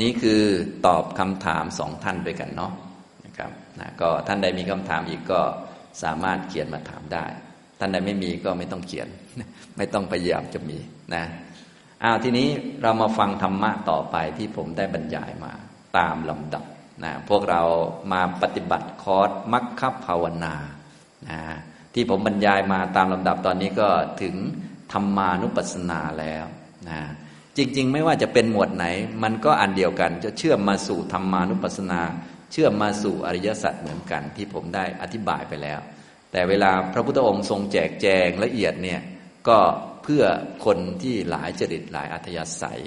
นี่คือตอบคำถามสองท่านด้วยกันเนาะนะครับนะก็ท่านใดมีคำถามอีกก็สามารถเขียนมาถามได้ ท่านใดไม่มีก็ไม่ต้องเขียน ไม่ต้องพยายามจะมีนะอ้าวทีนี้เรามาฟังธรรมะต่อไปที่ผมได้บรรยายมาตามลำดับนะพวกเรามาปฏิบัติคอร์สมัคคภาวนานะที่ผมบรรยายมาตามลำดับตอนนี้ก็ถึงธรรมานุปัสสนาแล้วนะ จริง ๆ ไม่ว่าจะเป็นหมวดไหน มันก็อันเดียวกัน จะเชื่อมมาสู่ธรรมานุปัสสนา เชื่อมมาสู่อริยสัจเหมือนกันที่ผมได้อธิบายไปแล้ว แต่เวลาพระพุทธองค์ทรงแจกแจงละเอียดเนี่ยก็เพื่อคนที่หลายจริตหลายอัธยาศัย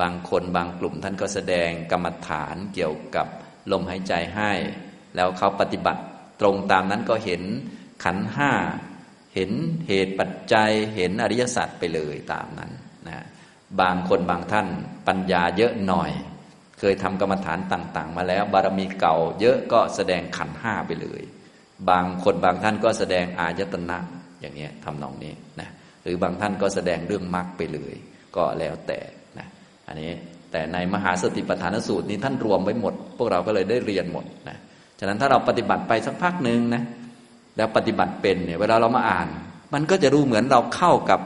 บางคนบางกลุ่มท่านก็แสดงกรรมฐานเกี่ยวกับลมหายใจให้ แล้วเขาปฏิบัติตรงตามนั้นก็เห็นขันห้าเห็นเหตุปัจจัยเห็นอริยสัจไปเลยตามนั้น บางคนบางท่านปัญญาเยอะหน่อย เคยทำกรรมฐานต่าง ๆ มาแล้ว บารมีเก่า เยอะก็แสดงขันห้าไปเลย บางคนบางท่านก็แสดงอายตนะอย่างนี้ยทำนองนี้นะหรือบางท่านก็แสดงเรื่องมรรคไปเลย ก็แล้วแต่นะอันนี้แต่ในมหาสติปัฏฐานสูตรนี้ท่านรวมไว้หมด พวกเราก็เลยได้เรียนหมดนะฉะนั้นถ้าเราปฏิบัติไปสักพักหนึ่งนะแล้วปฏิบัติเป็นเนี่ยเวลาเรามาอ่าน มันก็จะรู้เหมือนเราเข้ากับ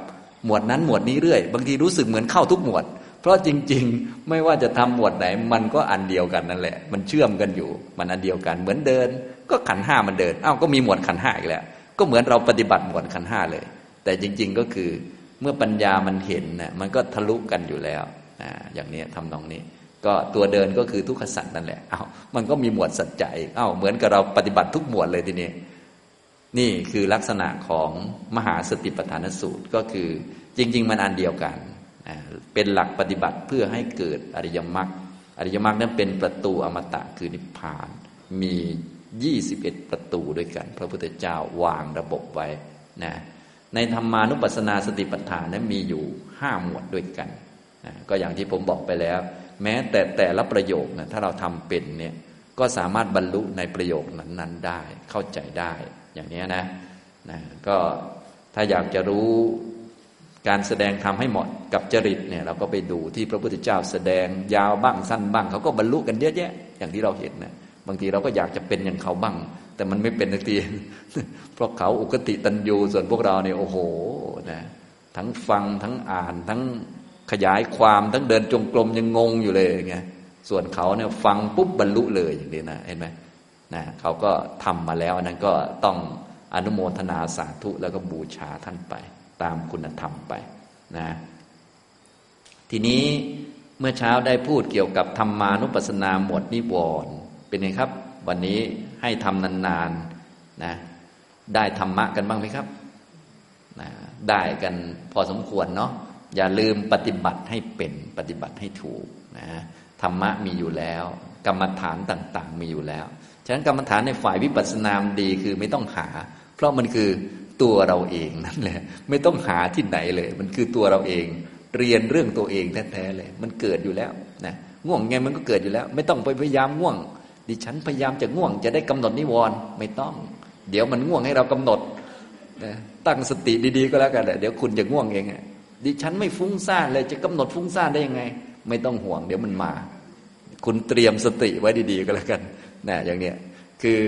หมวดนั้นหมวดนี้เรื่อย บางทีรู้สึกเหมือนเข้าทุกหมวด เพราะจริง ๆ ไม่ว่าจะทำหมวดไหน มันก็อันเดียวกันนั่นแหละ มันเชื่อมกันอยู่ มันอันเดียวกัน เหมือนเดิน ก็ขันห้ามันเดินอ้าวก็มีหมวดขันห้าอีกแล้วก็เหมือนเราปฏิบัติหมวดขันห้าเลย แต่จริง ๆก็คือเมื่อปัญญามันเห็นนะมันก็ทะลุกันอยู่แล้วนะอย่างนี้ทำนองนี้ ก็ตัวเดินก็คือทุกขสัตว์นั่นแหละอ้าวมันก็มีหมวดสัจจะอีกอ้าวเหมือนกับเราปฏิบัติทุกหมวดเลยทีนี้ นี่คือลักษณะของมหาสติปัฏฐานสูตรก็คือจริง ๆ มันอันเดียวกัน เป็นหลักปฏิบัติเพื่อให้เกิดอริยมรรคอริยมรรคนั้นเป็นประตูอมตะคือนิพพาน มี 21 ประตูด้วยกัน พระพุทธเจ้าวางระบบไว้นะในธรรมานุปัสสนาสติปัฏฐานนั้นมีอยู่ห้าหมวดด้วยกันนะก็อย่างที่ผมบอกไปแล้ว แม้แต่แต่ละประโยคนะถ้าเราทำเป็นเนี่ยก็สามารถบรรลุในประโยคนั้นๆได้เข้าใจได้ อย่างนี้นะนะก็ถ้าอยากจะรู้การแสดงทำให้เหมาะกับจริตเนี่ยเราก็ไปดูที่พระพุทธเจ้าแสดงยาวบ้างสั้นบ้างเขาก็บรรลุกันเยอะแยะ อย่างที่เราเห็นนะบางทีเราก็อยากจะเป็นอย่างเขาบ้าง แต่มันไม่เป็นทันทีเพราะเขาอุกติตันยูส่วนพวกเราเนี่ยโอ้โหนะทั้งฟังทั้งอ่านทั้งขยายความทั้งเดินจงกรมยังงงอยู่เลยไงส่วนเขาเนี่ยฟังปุ๊บบรรลุเลยอย่างนี้นะเห็นไหม นะเขาก็ทำมาแล้วนั้นก็ต้องอนุโมทนาสาธุแล้วก็บูชาท่านไป ตามคุณธรรมไปนะทีนี้เมื่อเช้าได้พูดเกี่ยวกับธรรมานุปัสสนาหมวดนิวรณ์เป็นไงครับ วันนี้ให้ทำนานๆนะได้ธรรมะกันบ้างไหมครับนะได้กันพอสมควรเนาะอย่าลืมปฏิบัติให้เป็นปฏิบัติให้ถูกนะธรรมะมีอยู่แล้ว กรรมฐานต่าง ๆ มีอยู่แล้ว ฉะนั้นกรรมฐานในฝ่ายวิปัสสนามดีคือไม่ต้องหา เพราะมันคือตัวเราเองนั่นแหละไม่ต้องหาที่ไหนเลย มันคือตัวเราเอง เรียนเรื่องตัวเองแท้ๆเลย มันเกิดอยู่แล้วนะง่วงไงมันก็เกิดอยู่แล้ว ไม่ต้องไปพยายามง่วง ดิฉันพยายามจะง่วงจะได้กำหนดนิวรณ์ไม่ต้อง เดี๋ยวมันง่วงให้เรากำหนดนะตั้งสติดีๆก็แล้วกันเดี๋ยวคุณจะง่วงเองดิฉันไม่ฟุ้งซ่านเลยจะกำหนดฟุ้งซ่านได้ยังไง ไม่ต้องห่วง เดี๋ยวมันมา คุณเตรียมสติไว้ดีๆก็แล้วกัน นะอย่างเนี้ยคือ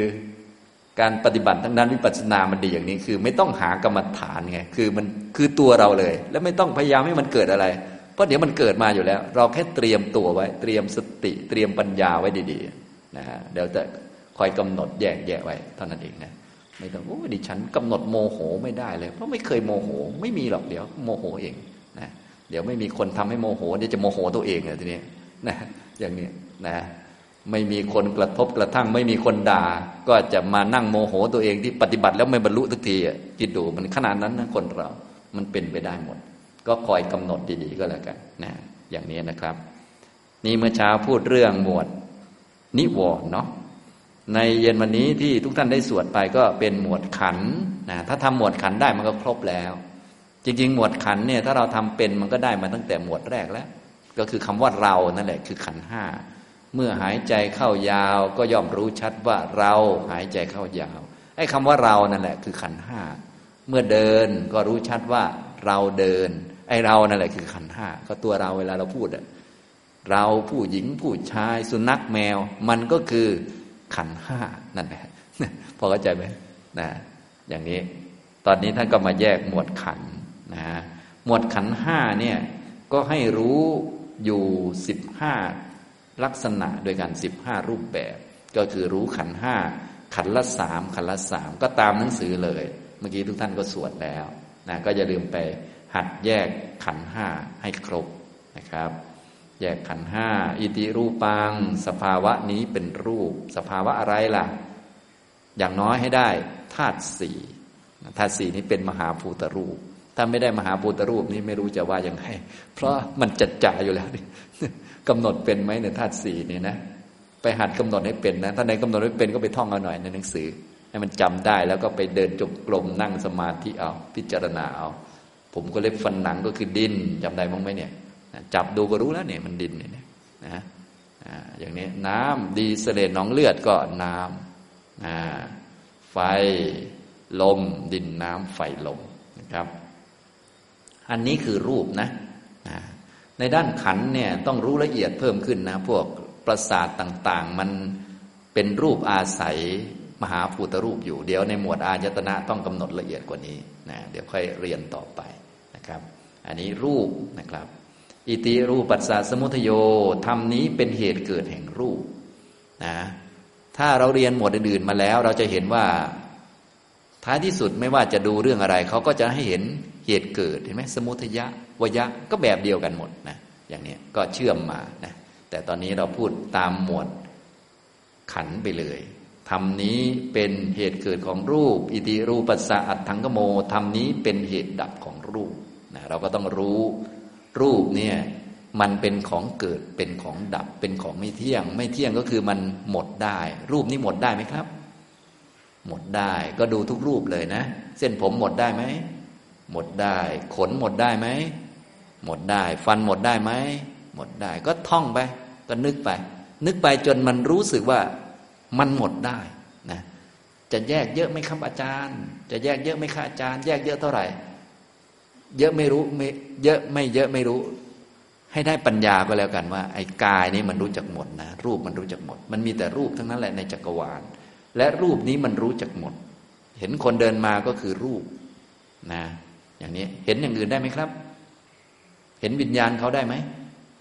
การปฏิบัติทั้งด้นวิปัสสนามันดีอย่างนี้ คือไม่ต้องหากรรมฐานไงคือมันคือตัวเราเลย แล้วไม่ต้องพยายามให้มันเกิดอะไร เพราะเดี๋ยวมันเกิดมาอยู่แล้ว เราแค่เตรียมตัวไว้ เตรียมสติเตรียมปัญญาไว้ดีๆนะฮะเดี๋ยวจะคอยกำหนดแยกแยะไว้เท่านั้นเองนะไม่ต้องโอ้ดิฉันกำหนดโมโหไม่ได้เลย เพราะไม่เคยโมโห ไม่มีหรอกเดี๋ยวโมโหเองนะเดี๋ยวไม่มีคนทำให้โมโหเดี๋ยวจะโมโหตัวเองเลยทีนี้นะอย่างนี้นะ ไม่มีคนกระทบกระทั่ง ไม่มีคนด่า ก็จะมานั่งโมโหตัวเองที่ปฏิบัติแล้วไม่บรรลุทุกทีคิดดูมันขนาดนั้นนะคนเรา มันเป็นไปได้หมด ก็คอยกำหนดดีๆก็แล้วกันนะอย่างนี้นะครับ นี่เมื่อเช้าพูดเรื่องหมวด นิวรณ์เนาะในเย็นวันนี้ที่ทุกท่านได้สวดไปก็เป็นหมวดขันนะถ้าทำหมวดขันได้มันก็ครบแล้ว จริง ๆ หมวดขันเนี่ยถ้าเราทำเป็นมันก็ได้มาตั้งแต่หมวดแรกแล้ว ก็คือคำว่าเรานั่นแหละคือขันห้า เมื่อหายใจเข้ายาวก็ย่อมรู้ชัดว่าเราหายใจเข้ายาวไอ้คำว่าเรานั่นแหละคือขันห้าเมื่อเดินก็รู้ชัดว่าเราเดิน ไอ้เรานั่นแหละคือขันห้าก็ตัวเราเวลาเราพูดอะเราผู้หญิงผู้ชายสุนัขแมว มันก็คือขันห้านั่นแหละพอเข้าใจไหมนะอย่างนี้ ตอนนี้ท่านก็มาแยกหมวดขันนะหมวดขันห้าเนี่ยก็ให้รู้อยู่สิบห้า ลักษณะโดยการสิบห้ารูปแบบ ก็คือรู้ขันห้าขันละสามขันละสามก็ตามหนังสือเลย เมื่อกี้ทุกท่านก็สวดแล้วนะก็อย่าลืมไปหัดแยกขันห้าให้ครบนะครับ แยกขันห้าอิติรูปัง สภาวะนี้เป็นรูป สภาวะอะไรล่ะ อย่างน้อยให้ได้ธาตุสี่ธาตุสี่นี้เป็นมหาภูตรูป ถ้าไม่ได้มหาภูตรูปนี้ไม่รู้จะว่ายังไง เพราะมันจัดจ่ายอยู่แล้วนี่ กำหนดเป็นไหมในธาตุสี่นี่นะไปหัดกำหนดให้เป็นนะถ้าในกำหนดไม่เป็นก็ไปท่องเอาหน่อยในหนังสือ ให้มันจำได้แล้วก็ไปเดินจงกรมนั่งสมาธิเอาพิจารณาเอา ผมก็เล็บฟันหนังก็คือดินจำได้บ้างไหมเนี่ยจับดูก็รู้แล้วเนี่ยมันดินเนี่ยนะอย่างนี้น้ำดีเสลดหนองเลือดก็น้ำไฟลม ดินน้ำไฟลมนะครับ อันนี้คือรูปนะ ในด้านขันเนี่ยต้องรู้ละเอียดเพิ่มขึ้นนะ พวกประสาทต่างๆ มันเป็นรูปอาศัยมหาภูตรูปอยู่ เดี๋ยวในหมวดอายตนะต้องกำหนดละเอียดกว่านี้นะเดี๋ยวค่อยเรียนต่อไปนะครับ อันนี้รูปนะครับ อิติรูปัสสะสมุทโยธรรมนี้เป็นเหตุเกิดแห่งรูปนะถ้าเราเรียนหมวดอื่นๆมาแล้ว เราจะเห็นว่าท้ายที่สุดไม่ว่าจะดูเรื่องอะไร เขาก็จะให้เห็นเหตุเกิดเห็นไหมสมุทยะ วยะก็แบบเดียวกันหมดนะอย่างนี้ก็เชื่อมมานะแต่ตอนนี้เราพูดตามหมวดขันไปเลยธรรมนี้เป็นเหตุเกิดของรูป อิติรูปัสสะอัตถังกโมธรรมนี้เป็นเหตุดับของรูปนะเราก็ต้องรู้รูปเนี่ยมันเป็นของเกิดเป็นของดับเป็นของไม่เที่ยง ไม่เที่ยงก็คือมันหมดได้ รูปนี้หมดได้ไหมครับ หมดได้ก็ดูทุกรูปเลยนะ เส้นผมหมดได้ไหมหมดได้ ขนหมดได้ไหม หมดได้ ฟันหมดได้ไหมหมดได้ ก็ท่องไป ก็นึกไป นึกไปจนมันรู้สึกว่ามันหมดได้นะจะแยกเยอะไหมครับอาจารย์ จะแยกเยอะไหมครับอาจารย์ แยกเยอะเท่าไหร่ เยอะไม่รู้ไม่เยอะไม่เยอะไม่รู้ ให้ได้ปัญญาก็แล้วกันว่า ไอ้กายนี้มันรู้จักหมดนะรูปมันรู้จักหมด มันมีแต่รูปทั้งนั้นแหละในจักรวาล และรูปนี้มันรู้จักหมด เห็นคนเดินมาก็คือรูปนะ อย่างนี้เห็นอย่างอื่นได้ไหมครับ เห็นวิญญาณเขาได้ไหม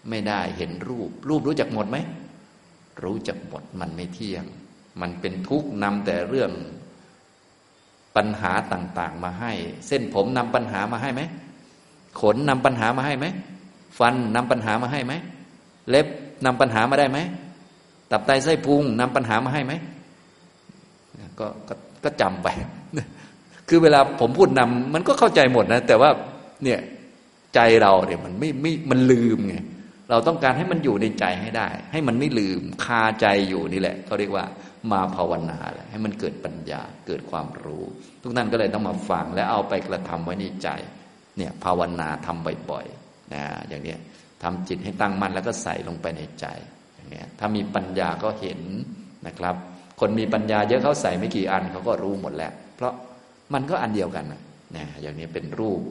ไม่ได้ เห็นรูป รูปรู้จักหมดไหม รู้จักหมด มันไม่เที่ยง มันเป็นทุกข์นำแต่เรื่องปัญหาต่างๆ มาให้ เส้นผมนำปัญหามาให้ไหม ขนนำปัญหามาให้ไหม ฟันนำปัญหามาให้ไหม เล็บนำปัญหามาได้ไหม ตับไตไส้พุงนำปัญหามาให้ไหมก็ก็ก็จำไป คือเวลาผมพูดนำมันก็เข้าใจหมดนะ แต่ว่าเนี่ย ใจเราเนี่ยมันไม่ไม่มันลืมไงเราต้องการให้มันอยู่ในใจให้ได้ ให้มันไม่ลืมคาใจอยู่นี่แหละเขาเรียกว่ามาภาวนาแหละให้มันเกิดปัญญาเกิดความรู้ ทุกท่านก็เลยต้องมาฟังและเอาไปกระทำไว้ในใจ เนี่ยภาวนาทำบ่อยๆนะอย่างเนี้ยทำจิตให้ตั้งมั่นแล้วก็ใส่ลงไปในใจอย่างเนี้ยถ้ามีปัญญาก็เห็นนะครับ คนมีปัญญาเยอะเขาใส่ไม่กี่อันเขาก็รู้หมดแล้วเพราะมันก็อันเดียวกันนะอย่างนี้เป็นรูป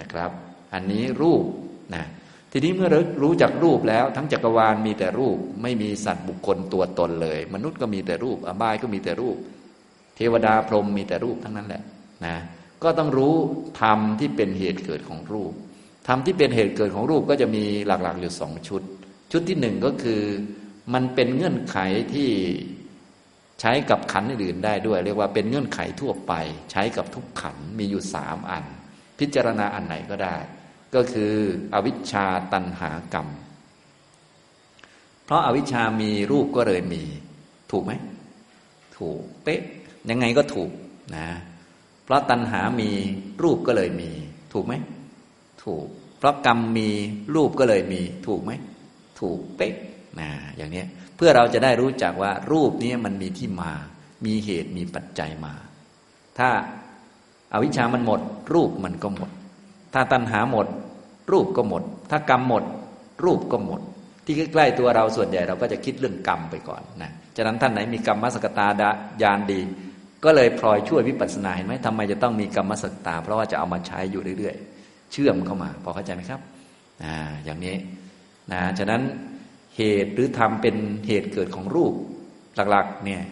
นะครับ อันนี้รูปนะทีนี้เมื่อรู้จักรูปแล้ว ทั้งจักรวาลมีแต่รูป ไม่มีสัตว์บุคคลตัวตนเลย มนุษย์ก็มีแต่รูป อบายก็มีแต่รูป เทวดาพรหมมีแต่รูปทั้งนั้นแหละนะก็ต้องรู้ธรรมที่เป็นเหตุเกิดของรูปธรรมที่เป็นเหตุเกิดของรูปก็จะมีหลักๆอยู่สองชุด ชุดที่หนึ่งก็คือ มันเป็นเงื่อนไขที่ใช้กับขันอื่นได้ด้วย เรียกว่าเป็นเงื่อนไขทั่วไป ใช้กับทุกขันมีอยู่สามอัน พิจารณาอันไหนก็ได้ ก็คืออวิชชาตันหากรรม เพราะอาวิชชามีรูปก็เลยมี ถูกไหม ถูกเป๊ะ ยังไงก็ถูกนะ เพราะตัณหามีรูปก็เลยมี ถูกไหม ถูก เพราะกรรมมีรูปก็เลยมี ถูกไหม ถูกเป๊ะนะอย่างนี้เพื่อเราจะได้รู้จักว่ารูปนี้มันมีที่มา มีเหตุมีปัจจัยมา ถ้าอาวิชชามันหมด รูปมันก็หมด ถ้าตัณหาหมด รูปก็หมด ถ้ากรรมหมด รูปก็หมด ที่ใกล้ๆตัวเราส่วนใหญ่เราก็จะคิดเรื่องกรรมไปก่อนนะฉะนั้นท่านไหนมีกรรมมสกตาญาณดี ก็เลยพลอยช่วยวิปัสสนาเห็นไหมทำไมจะต้องมีกรรมมสกตา เพราะว่าจะเอามาใช้อยู่เรื่อยๆ เชื่อมเข้ามา พอเข้าใจไหมครับอ่าอย่างนี้นะฉะนั้นเหตุหรือทำเป็นเหตุเกิดของรูปหลักๆเนี่ย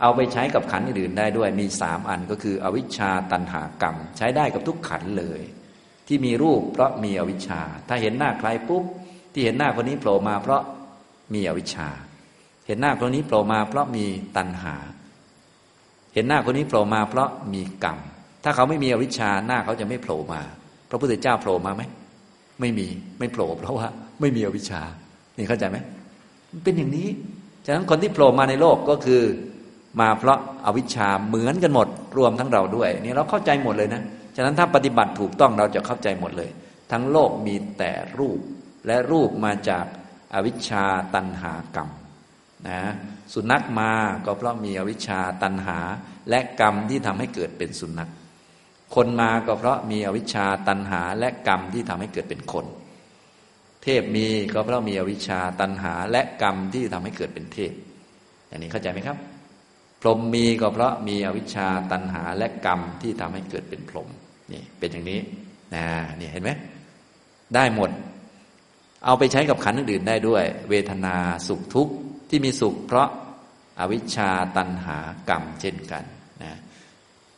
เอาไปใช้กับขันอื่นได้ด้วยมีสามอันก็คืออวิชชาตันหากรรม ใช้ได้กับทุกขันเลย ที่มีรูปเพราะมีอวิชชา ถ้าเห็นหน้าใครปุ๊บที่เห็นหน้าคนนี้โผล่มาเพราะมีอวิชชา เห็นหน้าคนนี้โผล่มาเพราะมีตันหา เห็นหน้าคนนี้โผล่มาเพราะมีกรรม ถ้าเขาไม่มีอวิชชาหน้าเขาจะไม่โผล่มา พระพุทธเจ้าโผล่มาไหมไม่มีไม่โผล่เพราะว่าไม่มีอวิชชา นี่เข้าใจไหมเป็นอย่างนี้ ฉะนั้นคนที่โผล่มาในโลกก็คือ มาเพราะอาวิชชาเหมือนกันหมด รวมทั้งเราด้วย นี่เราเข้าใจหมดเลยนะะนั้นถ้าปฏิบัติถูกต้องเราจะเข้าใจหมดเลย ทั้งโลกมีแต่รูป และรูปมาจากอวิชชาตันหากรรมนะสุนัขมาก็เพราะมีอวิชชาตันหา และกรรมที่ทำให้เกิดเป็นสุนัข คนมาก็เพราะมีอวิชชาตันหา และกรรมที่ทำให้เกิดเป็นคน เทพมีก็เพราะมีอวิชชาตันหา และกรรมที่ทำให้เกิดเป็นเทพอย่างนี้เข้าใจไหมครับ พรหมมีก็เพราะมีอวิชชาตันหา และกรรมที่ทำให้เกิดเป็นพรหม นี่เป็นอย่างนี้นะนี่เห็นไหมได้หมด เอาไปใช้กับขันธ์อื่นได้ด้วย เวทนาสุขทุกข์ที่มีสุข เพราะอาวิชชาตันหากรรมเช่นกันนะ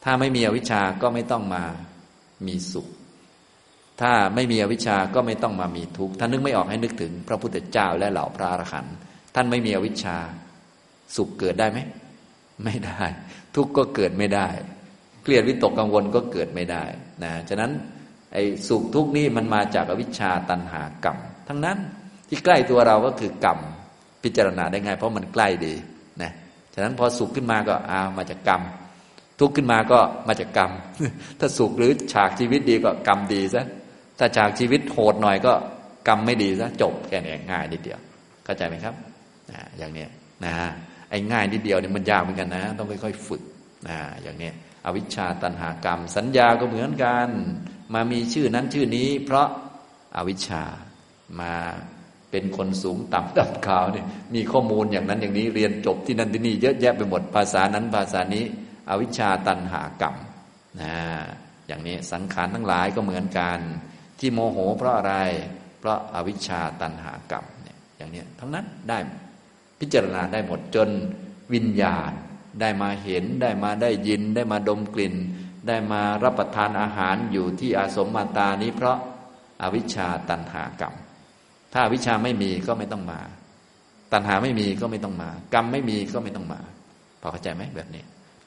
ถ้าไม่มีอวิชชาก็ไม่ต้องมามีสุข ถ้าไม่มีอวิชชาก็ไม่ต้องมามีทุกข์ท่านนึกไม่ออกให้นึกถึง พระพุทธเจ้าและเหล่าพระอรหันต์ท่านไม่มีอวิชชา สุขเกิดได้ไหมไม่ได้ ทุกข์ก็เกิดไม่ได้ เครียดวิตกกังวลก็เกิดไม่ได้นะฉะนั้นไอ้สุขทุกข์นี่มันมาจากอวิชชาตันหากรรม ทั้งนั้นที่ใกล้ตัวเราก็คือกรรมพิจารณาได้ง่ายเพราะมันใกล้ดีนะฉะนั้นพอสุขขึ้นมาก็อามาจากกรรม ทุกข์ขึ้นมาก็มาจากกรรม ถ้าสุขหรือฉากชีวิตดีก็กรรมดีซะถ้าฉากชีวิตโหดหน่อยก็กรรมไม่ดีซะจบแค่นี้ง่ายนิดเดียวเข้าใจไหมครับอย่างนี้นะไอ้ง่ายนิดเดียวเนี่ยมันยากเหมือนกันนะ ต้องค่อยๆฝึกนะอย่างนี้ อวิชชาตันหากรรม สัญญาก็เหมือนกัน มามีชื่อนั้นชื่อนี้ เพราะอาวิชชามาเป็นคนสูงต่ำดำขาวเนี่ยมีข้อมูลอย่างนั้นอย่างนี้เรียนจบที่นั่นที่นี่เยอะแยะไปหมดภาษานั้นภาษานี้ อวิชชาตันหากรรมนะอย่างนี้สังขารทั้งหลายก็เหมือนกัน ที่โมโห เพราะอะไร เพราะอาวิชชาตันหากรรมเนี่ยอย่างนี้ทั้งนั้นได้พิจารณาได้หมดจนวิญญาณ ได้มาเห็นได้มาได้ยินได้มาดมกลิ่น ได้มารับประทานอาหารอยู่ที่อาสมมาตานี้เพราะอาวิชชาตันหากรรม ถ้าอาวิชชาไม่มีก็ไม่ต้องมา ตัณหาไม่มีก็ไม่ต้องมา กรรมไม่มีก็ไม่ต้องมา พอเข้าใจไหมแบบนี้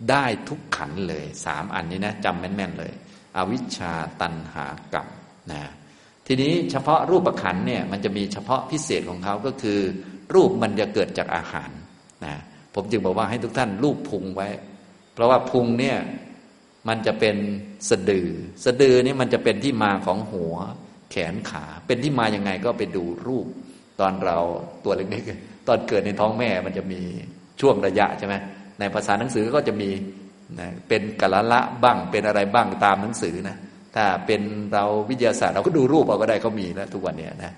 ได้ทุกขันเลยสามอันนี้นะจำแม่นๆเลย อวิชชาตันหากรรมนะทีนี้เฉพาะรูปขันเนี่ยมันจะมีเฉพาะพิเศษของเขาก็คือ รูปมันจะเกิดจากอาหารนะ ผมจึงบอกว่าให้ทุกท่านรูปพุงไว้ เพราะว่าพุงเนี่ยมันจะเป็นสะดือ สะดือนี่มันจะเป็นที่มาของหัว แขนขา เป็นที่มาอย่างไงก็ไปดูรูป ตอนเราตัวเล็กๆตอนเกิดในท้องแม่มันจะมีช่วงระยะใช่ไหมในภาษาหนังสือก็จะมีนะเป็นกะละละบ้างเป็นอะไรบ้างตามหนังสือนะถ้าเป็นเราวิทยาศาสตร์เราก็ดูรูปเอาก็ได้เขามีแล้วทุกวันนี้นะ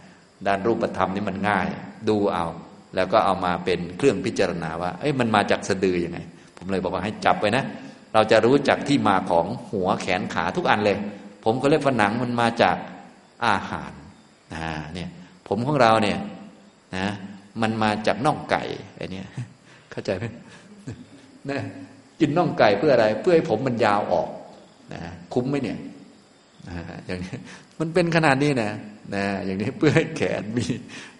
ด้านรูปธรรมนี่มันง่าย ดูเอา แล้วก็เอามาเป็นเครื่องพิจารณาว่า เอ้ยมันมาจากสะดือยังไง ผมเลยบอกว่าให้จับไปนะ เราจะรู้จักที่มาของหัวแขนขาทุกอันเลย ผมก็เรียกผนังมันมาจากอาหารนะเนี่ยผมของเราเนี่ยนะมันมาจากน่องไก่ไอ้นี่เข้าใจไหมนะกินน่องไก่เพื่ออะไร เพื่อให้ผมมันยาวออกนะคุ้มไหมเนี่ยอย่างนี้ มันเป็นขนาดนี้นะนะอย่างนี้เพื่อให้แขนมี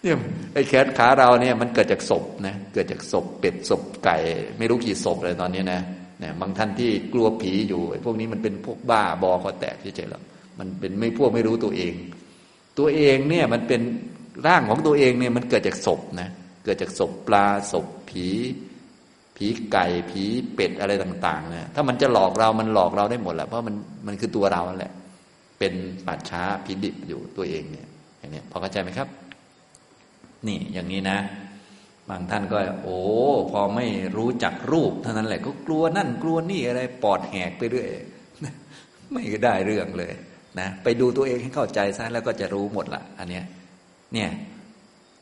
เนี่ยไอ้แขนขาเราเนี่ยมันเกิดจากศพนะเกิดจากศพเป็ดศพไก่ ไม่รู้กี่ศพเลยตอนนี้นะนะบางท่านที่กลัวผีอยู่พวกนี้มันเป็นพวกบ้าบอคอแตกเฉยๆหรอกมันเป็นไม่พวกไม่รู้ตัวเอง ตัวเองเนี่ยมันเป็นร่างของตัวเองเนี่ยมันเกิดจากศพนะเกิดจากศพปลาศพผี ผีไก่ผีเป็ดอะไรต่างๆนะถ้ามันจะหลอกเรามันหลอกเราได้หมดแหละเพราะมันมันคือตัวเราแหละ เป็นป่าช้าพิดิบอยู่ตัวเองเนี่ยอย่างนี้พอเข้าใจไหมครับ นี่อย่างนี้นะ บางท่านก็ โอ้พอไม่รู้จักรูปเท่านั้นแหละ ก็กลัวนั่นกลัวนี่อะไร ปอดแหกไปเรื่อยไม่ได้เรื่องเลยนะไปดูตัวเองให้เข้าใจซะแล้วก็จะรู้หมดละอันเนี้ยเนี่ย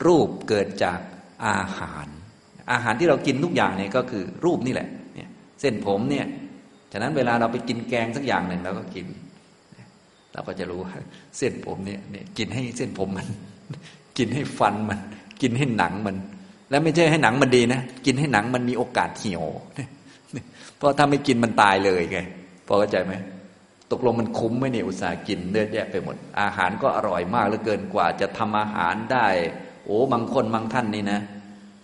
รูปเกิดจากอาหาร อาหารที่เรากินทุกอย่างเนี่ยก็คือรูปนี่แหละเนี่ยเส้นผมเนี่ยฉะนั้นเวลาเราไปกินแกงสักอย่างหนึ่งเราก็กิน เราก็จะรู้เส้นผมเนี่ยเนี่ยกินให้เส้นผมมัน กินให้ฟันมัน กินให้หนังมัน แล้วไม่ใช่ให้หนังมันดีนะกินให้หนังมันมีโอกาสเหี่ยวเพราะถ้าไม่กินมันตายเลยไงพอเข้าใจไหมตกลงมันคุ้มไหมเนี่ยอุตส่าห์กินเลือดแยะไปหมด อาหารก็อร่อยมากเหลือเกินกว่าจะทำอาหารได้ โอ้บางคนบางท่านนี่นะ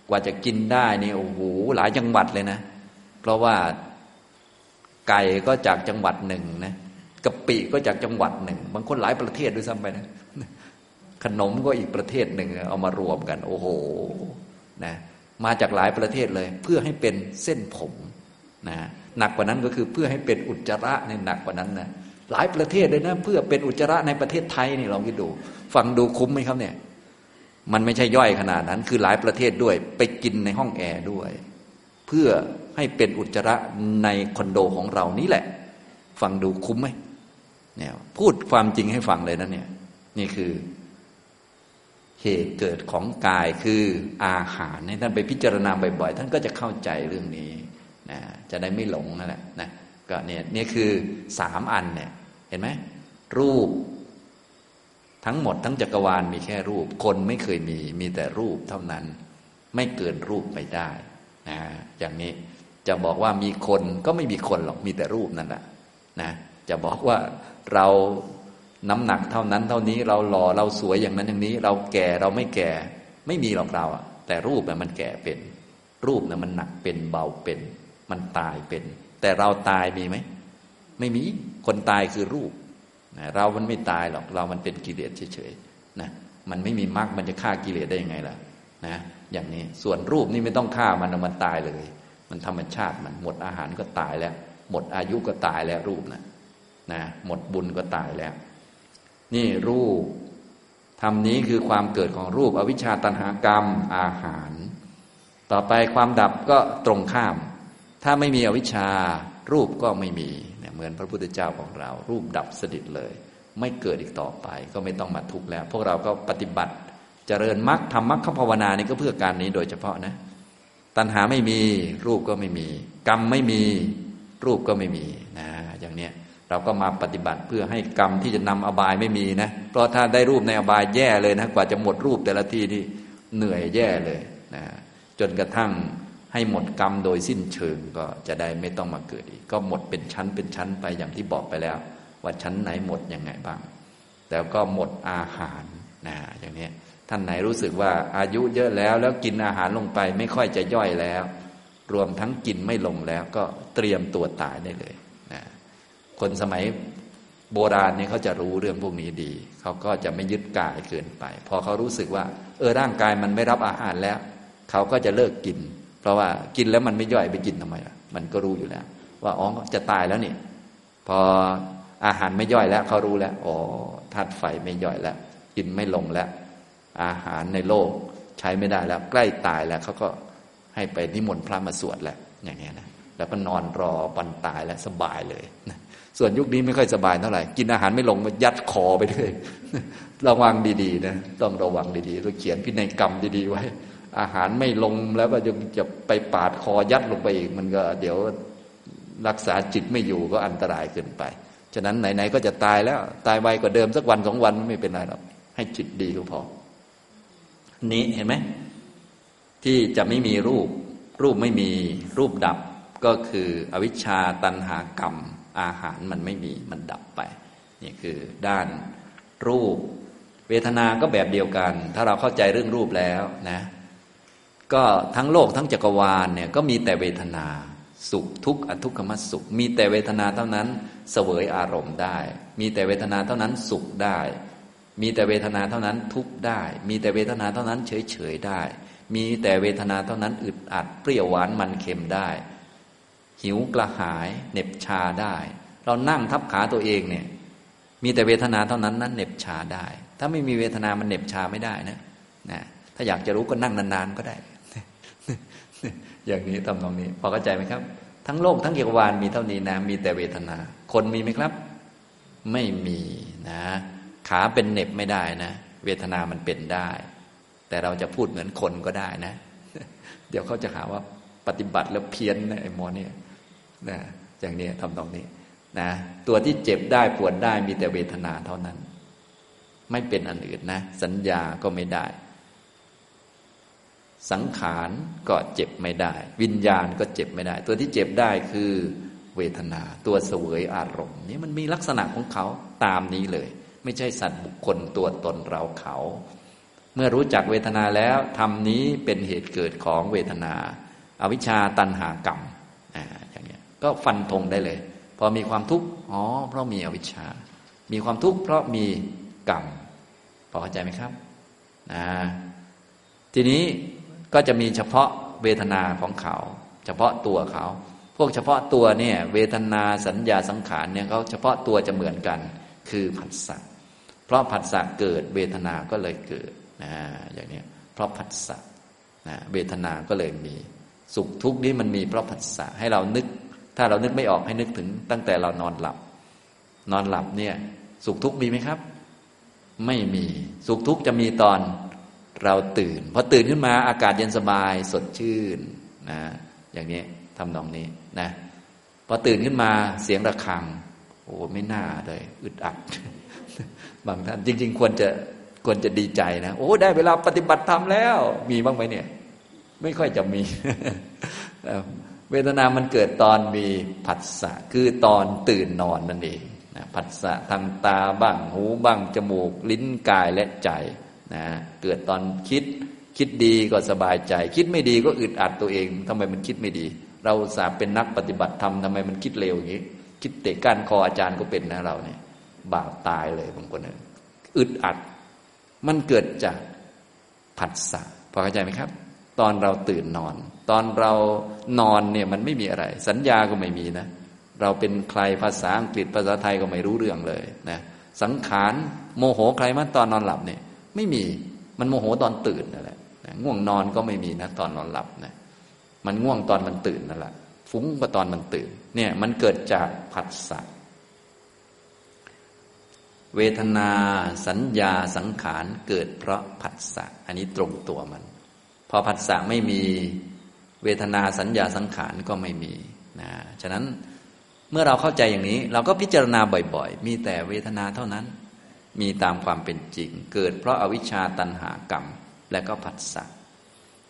กว่าจะกินได้นี่โอ้โหหลายจังหวัดเลยนะ เพราะว่าไก่ก็จากจังหวัดหนึ่งนะ กะปิก็จากจังหวัดหนึ่ง บางคนหลายประเทศด้วยซ้ำไปนะ ขนมก็อีกประเทศหนึ่งเอามารวมกัน โอ้โหนะมาจากหลายประเทศเลย เพื่อให้เป็นเส้นผมนะหนักกว่านั้นก็คือเพื่อให้เป็นอุจจาระในหนักกว่านั้นนะหลายประเทศเลยนะ เพื่อเป็นอุจจาระในประเทศไทยนี่ลองคิดดู ฟังดูคุ้มไหมครับเนี่ย มันไม่ใช่ย่อยขนาดนั้น คือหลายประเทศด้วย ไปกินในห้องแอร์ด้วย เพื่อให้เป็นอุจจาระในคอนโดของเรานี่แหละ ฟังดูคุ้มไหม เนี่ยพูดความจริงให้ฟังเลยนะเนี่ย นี่คือเหตุเกิดของกายคืออาหารให้ท่านไปพิจารณาบ่อยๆ ท่านก็จะเข้าใจเรื่องนี้นะจะได้ไม่หลงนั่นแหละนะก็เนี่ยนี่คือสามอันเนี่ย เห็นไหมรูป ทั้งหมดทั้งจักรวาลมีแค่รูป คนไม่เคยมีมีแต่รูปเท่านั้น ไม่เกินรูปไปได้นะอย่างนี้จะบอกว่ามีคนก็ไม่มีคนหรอกมีแต่รูปนั่นแหละนะจะบอกว่า เราน้ำหนักเท่านั้นเท่านี้เราหล่อเราสวยอย่างนั้นอย่างนี้ เราแก่เราไม่แก่ ไม่มีหรอกเราอะแต่รูปน่ะมันแก่เป็น รูปน่ะมันหนักเป็นเบาเป็น มันตายเป็น แต่เราตายมีไหมไม่มีคนตายคือรูปนะเรามันไม่ตายหรอกเรามันเป็นกิเลสเฉยๆนะมันไม่มีมรรคมันจะฆ่ากิเลสได้ยังไงล่ะนะอย่างนี้ส่วนรูปนี่ไม่ต้องฆ่ามันมันตายเลย มันธรรมชาติมันหมดอาหารก็ตายแล้ว หมดอายุก็ตายแล้วรูปนะ นะหมดบุญก็ตายแล้ว นี่รูปทำนี้คือความเกิดของรูปอวิชชาตันหากรรมอาหาร ต่อไปความดับก็ตรงข้าม ถ้าไม่มีอวิชชารูปก็ไม่มีเหมือนพระพุทธเจ้าของเรา รูปดับสนิทเลย ไม่เกิดอีกต่อไป ก็ไม่ต้องมาทุกข์แล้ว พวกเราก็ปฏิบัติเจริญมรรคทำมรรคภาวนานี่ก็เพื่อการนี้โดยเฉพาะนะ ตัณหาไม่มีรูปก็ไม่มี กรรมไม่มีรูปก็ไม่มีนะอย่างเนี้ย เราก็มาปฏิบัติเพื่อให้กรรมที่จะนำอบายไม่มีนะ เพราะถ้าได้รูปในอบายแย่เลยนะกว่าจะหมดรูปแต่ละทีนี่เหนื่อยแย่เลยนะจนกระทั่งให้หมดกรรมโดยสิ้นเชิงก็จะได้ไม่ต้องมาเกิดอีก ก็หมดเป็นชั้นเป็นชั้นไปอย่างที่บอกไปแล้ว ว่าชั้นไหนหมดยังไงบ้างแต่ก็หมดอาหารนะอย่างนี้ท่านไหนรู้สึกว่าอายุเยอะแล้วแล้วกินอาหารลงไปไม่ค่อยจะย่อยแล้ว รวมทั้งกินไม่ลงแล้วก็เตรียมตัวตายได้เลย คนสมัยโบราณเนี่ยเขาจะรู้เรื่องพวกนี้ดี เขาก็จะไม่ยึดกายเกินไป พอเขารู้สึกว่า เออร่างกายมันไม่รับอาหารแล้ว เขาก็จะเลิกกิน เพราะว่ากินแล้วมันไม่ย่อยไปกินทำไมมันก็รู้อยู่แล้ว ว่าอ๋อจะตายแล้วนี่ พออาหารไม่ย่อยแล้วเขารู้แล้วอ๋อธาตุไฟไม่ย่อยแล้ว กินไม่ลงแล้ว อาหารในโลกใช้ไม่ได้แล้ว ใกล้ตายแล้วเขาก็ให้ไปนิมนต์พระมาสวดแหล้วอย่างเงี้ยนะแล้วก็นอนรอปันตายแล้วสบายเลยนะ ส่วนยุคนี้ไม่ค่อยสบายเท่าไหร่ กินอาหารไม่ลงมันยัดคอไปเลยระวังดีๆนะต้องระวังดีๆต้องเขียนพินัยกรรมดีๆไว้ อาหารไม่ลงแล้วก็ยังจะไปปาดคอยัดลงไปอีก มันก็เดี๋ยวรักษาจิตไม่อยู่ก็อันตรายเกินไป ฉะนั้นไหนๆก็จะตายแล้ว ตายไวกว่าเดิมสักวันสองวันไม่เป็นไรหรอกให้จิตดีก็พอ นี้เห็นไหมที่จะไม่มีรูป รูปไม่มีรูปดับก็คืออวิชชาตันหากรรม อาหารมันไม่มีมันดับไป นี่คือด้านรูป เวทนาก็แบบเดียวกัน ถ้าเราเข้าใจเรื่องรูปแล้วนะก็ทั้งโลกทั้งจักรวาลเนี่ยก็มีแต่เวทนาสุขทุกข์อทุกขมสุข มีแต่เวทนาเท่านั้นเสวยอารมณ์ได้ มีแต่เวทนาเท่านั้นสุขได้ มีแต่เวทนาเท่านั้นทุกข์ได้ มีแต่เวทนาเท่านั้นเฉยเฉยได้ มีแต่เวทนาเท่านั้นอึดอัดเปรี้ยวหวานมันเค็มได้ หิวกระหาย เหน็บชาได้ เรานั่งทับขาตัวเองเนี่ยมีแต่เวทนาเท่านั้นนั้นเหน็บชาได้ ถ้าไม่มีเวทนามันเหน็บชาไม่ได้นะนะถ้าอยากจะรู้ก็นั่งนานๆก็ได้ อย่างนี้ทำตรงนี้ พอเข้าใจไหมครับ ทั้งโลกทั้งจักรวาลมีเท่านี้นะมีแต่เวทนา คนมีไหมครับ ไม่มีนะ ขาเป็นเน็บไม่ได้นะ เวทนามันเป็นได้ แต่เราจะพูดเหมือนคนก็ได้นะ เดี๋ยวเขาจะหาว่าปฏิบัติแล้วเพี้ยนนะไอ้หมอเนี่ย นะอย่างนี้ทำตรงนี้นะตัวที่เจ็บได้ปวดได้มีแต่เวทนาเท่านั้น ไม่เป็นอันอื่นนะ สัญญาก็ไม่ได้ สังขารก็เจ็บไม่ได้ วิญญาณก็เจ็บไม่ได้ ตัวที่เจ็บได้คือเวทนา ตัวเสวยอารมณ์นี่มันมีลักษณะของเขาตามนี้เลย ไม่ใช่สัตว์บุคคลตัวตนเราเขา เมื่อรู้จักเวทนาแล้วทำนี้เป็นเหตุเกิดของเวทนาอาวิชชาตันหากรรม ก็ฟันธงได้เลย พอมีความทุกข์อ๋อ เพราะมีอวิชชา มีความทุกข์เพราะมีกรรมพอเข้าใจไหมครับนะทีนี้ก็จะมีเฉพาะเวทนาของเขา เฉพาะตัวเขา พวกเฉพาะตัวเนี่ยเวทนาสัญญาสังขารเนี่ยเขาเฉพาะตัวจะเหมือนกัน คือผัสสะเพราะผัสสะเกิดเวทนาก็เลยเกิดนะอย่างนี้เพราะผัสสะนะเวทนาก็เลยมี สุขทุกข์นี้มันมีเพราะผัสสะให้เรานึก ถ้าเรานึกไม่ออกให้นึกถึงตั้งแต่เรานอนหลับ นอนหลับเนี่ย สุขทุกข์มีไหมครับ ไม่มีสุขทุกข์จะมีตอนเราตื่นพอตื่นขึ้นมาอากาศเย็นสบายสดชื่นนะอย่างนี้ทำนองนี้นะพอตื่นขึ้นมาเสียงระฆัง โอ้ไม่น่าเลยอึดอัด บางท่านจริง ๆ ควรจะควรจะดีใจนะโอ้ได้เวลาปฏิบัติธรรมแล้ว มีบ้างไหมเนี่ย ไม่ค่อยจะมี เวทนามันเกิดตอนมีผัสสะคือตอนตื่นนอนนั่นเองนะผัสสะทางตาบ้างหูบ้างจมูก ลิ้นกายและใจนะเกิดตอนคิด คิดดีก็สบายใจ คิดไม่ดีก็อึดอัดตัวเองทำไมมันคิดไม่ดี เราสาเป็นนักปฏิบัติธรรมทำไมมันคิดเร็วอย่างนี้ คิดเตะก้านคออาจารย์ก็เป็นนะเราเนี่ยบาปตายเลยบางคนเนี่ยอึดอัด มันเกิดจากผัสสะพอเข้าใจไหมครับ ตอนเราตื่นนอน ตอนเรานอนเนี่ยมันไม่มีอะไร สัญญาก็ไม่มีนะ เราเป็นใครภาษาอังกฤษภาษาไทยก็ไม่รู้เรื่องเลยนะสังขารโมโหใครมาตอนนอนหลับเนี่ย ไม่มีมันโมโหตอนตื่นนั่นแหละง่วงนอนก็ไม่มีนะตอนนอนหลับนะมันง่วงตอนมันตื่นนั่นแหละฟุ้งก็ตอนมันตื่น เนี่ยมันเกิดจากผัสสะเวทนาสัญญาสังขารเกิดเพราะผัสสะอันนี้ตรงตัวมัน อผัสสะไม่มีเวทนาสัญญาสังขารก็ไม่มีนะฉะนั้นเมื่อเราเข้าใจอย่างนี้ เราก็พิจารณาบ่อยๆ มีแต่เวทนาเท่านั้น มีตามความเป็นจริง เกิดเพราะอาวิชชาตันหากรรม และก็ผัสสะ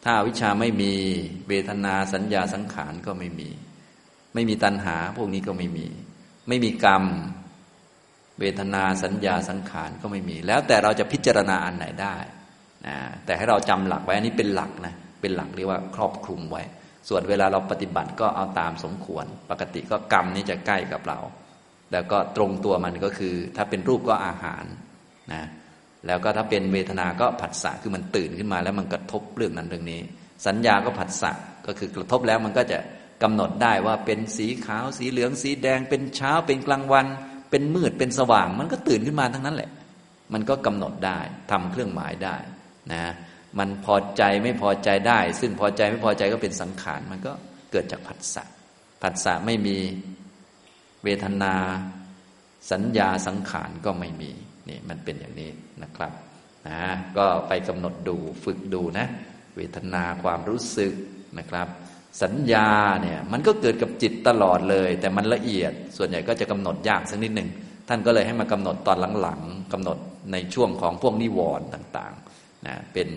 ถ้าอาวิชชาไม่มีเวทนาสัญญาสังขารก็ไม่มี ไม่มีตัณหาพวกนี้ก็ไม่มี ไม่มีกรรม เวทนาสัญญาสังขารก็ไม่มี แล้วแต่เราจะพิจารณาอันไหนได้ แต่ให้เราจำหลักไว้อันนี้เป็นหลักนะเป็นหลักเรียกว่าครอบคลุมไว้ ส่วนเวลาเราปฏิบัติก็เอาตามสมควร ปกติก็กรรมนี้จะใกล้กับเรา แล้วก็ตรงตัวมันก็คือ ถ้าเป็นรูปก็อาหารนะแล้วก็ถ้าเป็นเวทนา ก็ผัสสะคือมันตื่นขึ้นมา แล้วมันกระทบเรื่องนั้นเรื่องนี้ สัญญาก็ผัสสะก็คือกระทบแล้วมันก็จะกำหนดได้ว่าเป็นสีขาวสีเหลืองสีแดง เป็นเช้าเป็นกลางวัน เป็นมืดเป็นสว่าง มันก็ตื่นขึ้นมาทั้งนั้นแหละ มันก็กำหนดได้ทำเครื่องหมายได้ นะมันพอใจไม่พอใจได้ ซึ่งพอใจไม่พอใจก็เป็นสังขาร มันก็เกิดจากผัสสะผัสสะไม่มีเวทนา สัญญาสังขารก็ไม่มีนี่มันเป็นอย่างนี้นะครับนะก็ไปกำหนดดูฝึกดูนะ เวทนาความรู้สึกนะครับ สัญญาเนี่ยมันก็เกิดกับจิตตลอดเลย แต่มันละเอียด ส่วนใหญ่ก็จะกำหนดยากสักนิดหนึ่งท่านก็เลยให้มากำหนดตอนหลังๆกำหนดในช่วงของพวกนิวรณ์ต่าง นะเป็น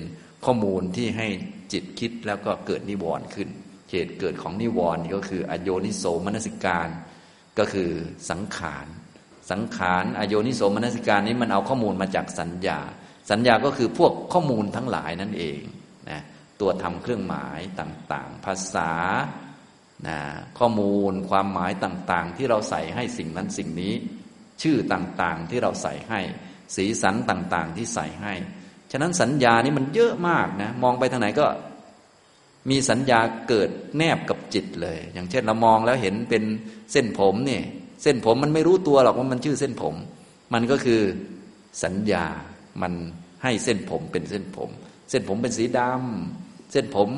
ข้อมูลที่ให้จิตคิดแล้วก็เกิดนิวรณ์ขึ้นเหตุเกิดของนิวรณ์ก็คืออโยนิโสมนสิการ ก็คือสังขารสังขารอโยนิโสมนสิการนี้มันเอาข้อมูลมาจากสัญญา สัญญาก็คือพวกข้อมูลทั้งหลายนั่นเองนะตัวทำเครื่องหมายต่างๆ ภาษานะข้อมูลความหมายต่างๆ ที่เราใส่ให้สิ่งนั้นสิ่งนี้ ชื่อต่างๆที่เราใส่ให้ สีสันต่างๆที่ใส่ให้ ฉะนั้นสัญญานี้มันเยอะมากนะมองไปทางไหนก็มีสัญญาเกิดแนบกับจิตเลย อย่างเช่นเรามองแล้วเห็นเป็นเส้นผมเนี่ยเส้นผมมันไม่รู้ตัวหรอกว่ามันชื่อเส้นผม มันก็คือสัญญามันให้เส้นผมเป็นเส้นผม เส้นผมเป็นสีดำเส้นผม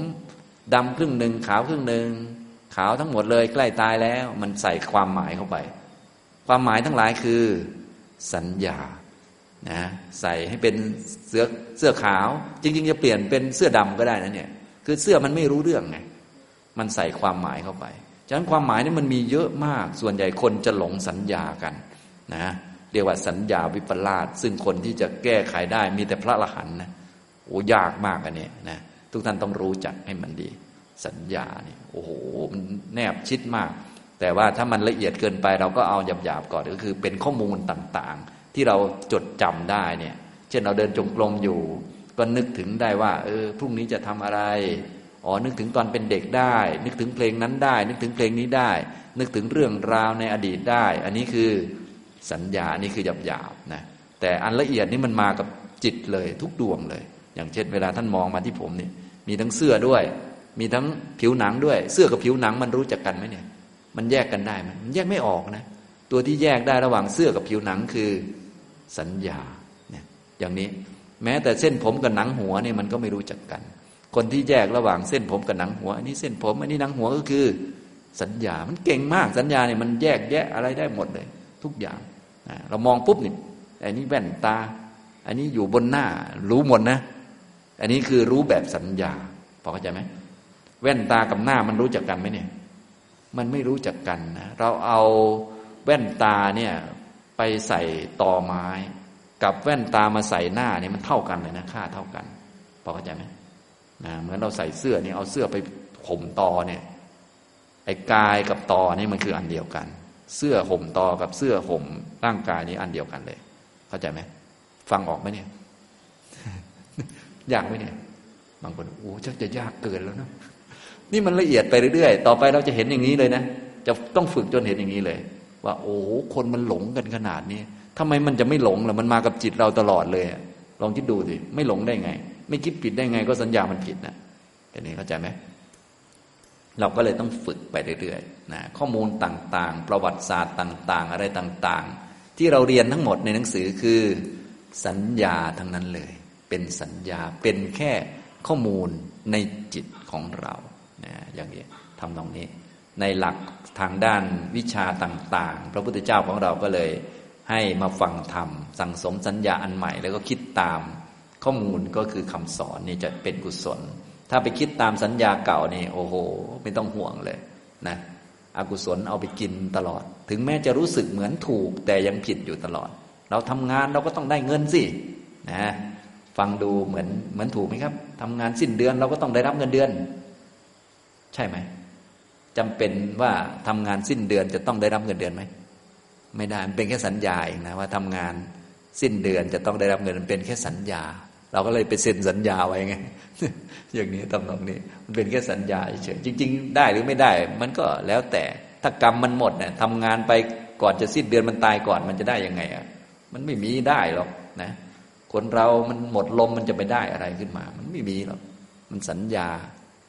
ดำครึ่งหนึ่งขาวครึ่งหนึ่งขาวทั้งหมดเลยใกล้ตายแล้ว มันใส่ความหมายเข้าไป ความหมายทั้งหลายคือ สัญญา นะใส่ให้เป็นเสื้อเสื้อขาว จริง ๆ จะเปลี่ยนเป็นเสื้อดำก็ได้นะเนี่ยคือเสื้อมันไม่รู้เรื่องไงมันใส่ความหมายเข้าไปฉะนั้นความหมายนี่มันมีเยอะมาก ส่วนใหญ่คนจะหลงสัญญากันนะเรียกว่าสัญญาวิปลาสซึ่งคนที่จะแก้ไขได้มีแต่พระละหันนะโอ้ยากมากอันนี้นะทุกท่านต้องรู้จักให้มันดี สัญญาเนี่ยโอ้โหมันแนบชิดมาก แต่ว่าถ้ามันละเอียดเกินไปเราก็เอาหยาบๆก่อนก็คือเป็นข้อมูลต่างๆ ที่เราจดจำได้เนี่ย เช่นเราเดินจงกรมอยู่ ก็นึกถึงได้ว่า เออพรุ่งนี้จะทำอะไรอ๋อนึกถึงตอนเป็นเด็กได้ นึกถึงเพลงนั้นได้ นึกถึงเพลงนี้ได้ นึกถึงเรื่องราวในอดีตได้ อันนี้คือสัญญาอันนี้คือหยาบๆนะแต่อันละเอียดนี่มันมากับจิตเลยทุกดวงเลย อย่างเช่น เวลาท่านมองมาที่ผมนี่มีทั้งเสื้อด้วย มีทั้งผิวหนังด้วย เสื้อกับผิวหนังมันรู้จักกันไหมเนี่ย มันแยกกันได้มมันแยกไม่ออกนะ ตัวที่แยกได้ระหว่างเสื้อกับผิวหนังคือ สัญญาเนี่ยอย่างนี้แม้แต่เส้นผมกับหนังหัวเนี่ยมันก็ไม่รู้จักกัน คนที่แยกระหว่างเส้นผมกับหนังหัวอันนี้เส้นผมอันนี้หนังหัวก็คือ สัญญา มันเก่งมากสัญญาเนี่ยมันแยกแยะอะไรได้หมดเลย ทุกอย่างเรามองปุ๊บเนี่ยอันนี้แว่นตา อันนี้อยู่บนหน้า รู้หมดนะ อันนี้คือรู้แบบสัญญาพอเข้าใจไหมแว่นตากับหน้ามันรู้จักกันไหมเนี่ย มันไม่รู้จักกันนะเราเอาแว่นตาเนี่ย ไปใส่ต่อไม้ กับแว่นตามาใส่หน้าเนี่ยมันเท่ากันเลยนะค่าเท่ากันพอเข้าใจไหมนะเหมือนเราใส่เสื้อเนี่ยเอาเสื้อไปห่มตอเนี่ยไอ้กายกับตอนี่มันคืออันเดียวกัน เสื้อห่มตอกับเสื้อห่มร่างกายนี้อันเดียวกันเลย เข้าใจไหมฟังออกไหมเนี่ยยากไหมเนี่ย บางคนโอ้ชักจะยากเกินแล้วนะนี่มันละเอียดไปเรื่อยๆ ต่อไปเราจะเห็นอย่างนี้เลยนะ จะต้องฝึกจนเห็นอย่างนี้เลย ว่า โอ้คนมันหลงกันขนาดนี้ทำไมมันจะไม่หลงล่ะมันมากับจิตเราตลอดเลยลองคิดดูสิไม่หลงได้ไง ไม่คิดผิดได้ไง ก็สัญญามันผิดนะเห็นนี้เข้าใจไหมเราก็เลยต้องฝึกไปเรื่อยๆนะข้อมูลต่างๆ ประวัติศาสตร์ต่าง ๆ อะไรต่าง ๆ ที่เราเรียนทั้งหมดในหนังสือคือสัญญาทั้งนั้นเลย เป็นสัญญาเป็นแค่ข้อมูลในจิตของเรานะอย่างนี้ทำตรงนี้ ในหลักทางด้านวิชาต่าง ๆ พระพุทธเจ้าของเราก็เลยให้มาฟังธรรม สั่งสมสัญญาอันใหม่ แล้วก็คิดตามข้อมูลก็คือคำสอนนี่จะเป็นกุศล ถ้าไปคิดตามสัญญาเก่านี่โอ้โห ไม่ต้องห่วงเลยนะอกุศลเอาไปกินตลอด ถึงแม้จะรู้สึกเหมือนถูก แต่ยังผิดอยู่ตลอด เราทำงานเราก็ต้องได้เงินสินะฟังดูเหมือนเหมือนถูกไหมครับทำงานสิ้นเดือนเราก็ต้องได้รับเงินเดือน ใช่ไหม จำเป็นว่าทำงานสิ้นเดือนจะต้องได้รับเงินเดือนไหมไม่ได้มันเป็นแค่สัญญาเองนะว่าทำงานสิ้นเดือนจะต้องได้รับเงินมันเป็นแค่สัญญา เราก็เลยไปเซ็นสัญญาไว้ไงอย่างนี้ตำนองนี้มันเป็นแค่สัญญาเฉยจริง ๆ ได้หรือไม่ได้ มันก็แล้วแต่ถ้ากรรมมันหมดเนี่ยทำงานไปก่อนจะสิ้นเดือนมันตายก่อนมันจะได้ยังไงอะมันไม่มีได้หรอกนะคนเรามันหมดลมมันจะไปได้อะไรขึ้นมา มันไม่มีหรอกมันสัญญา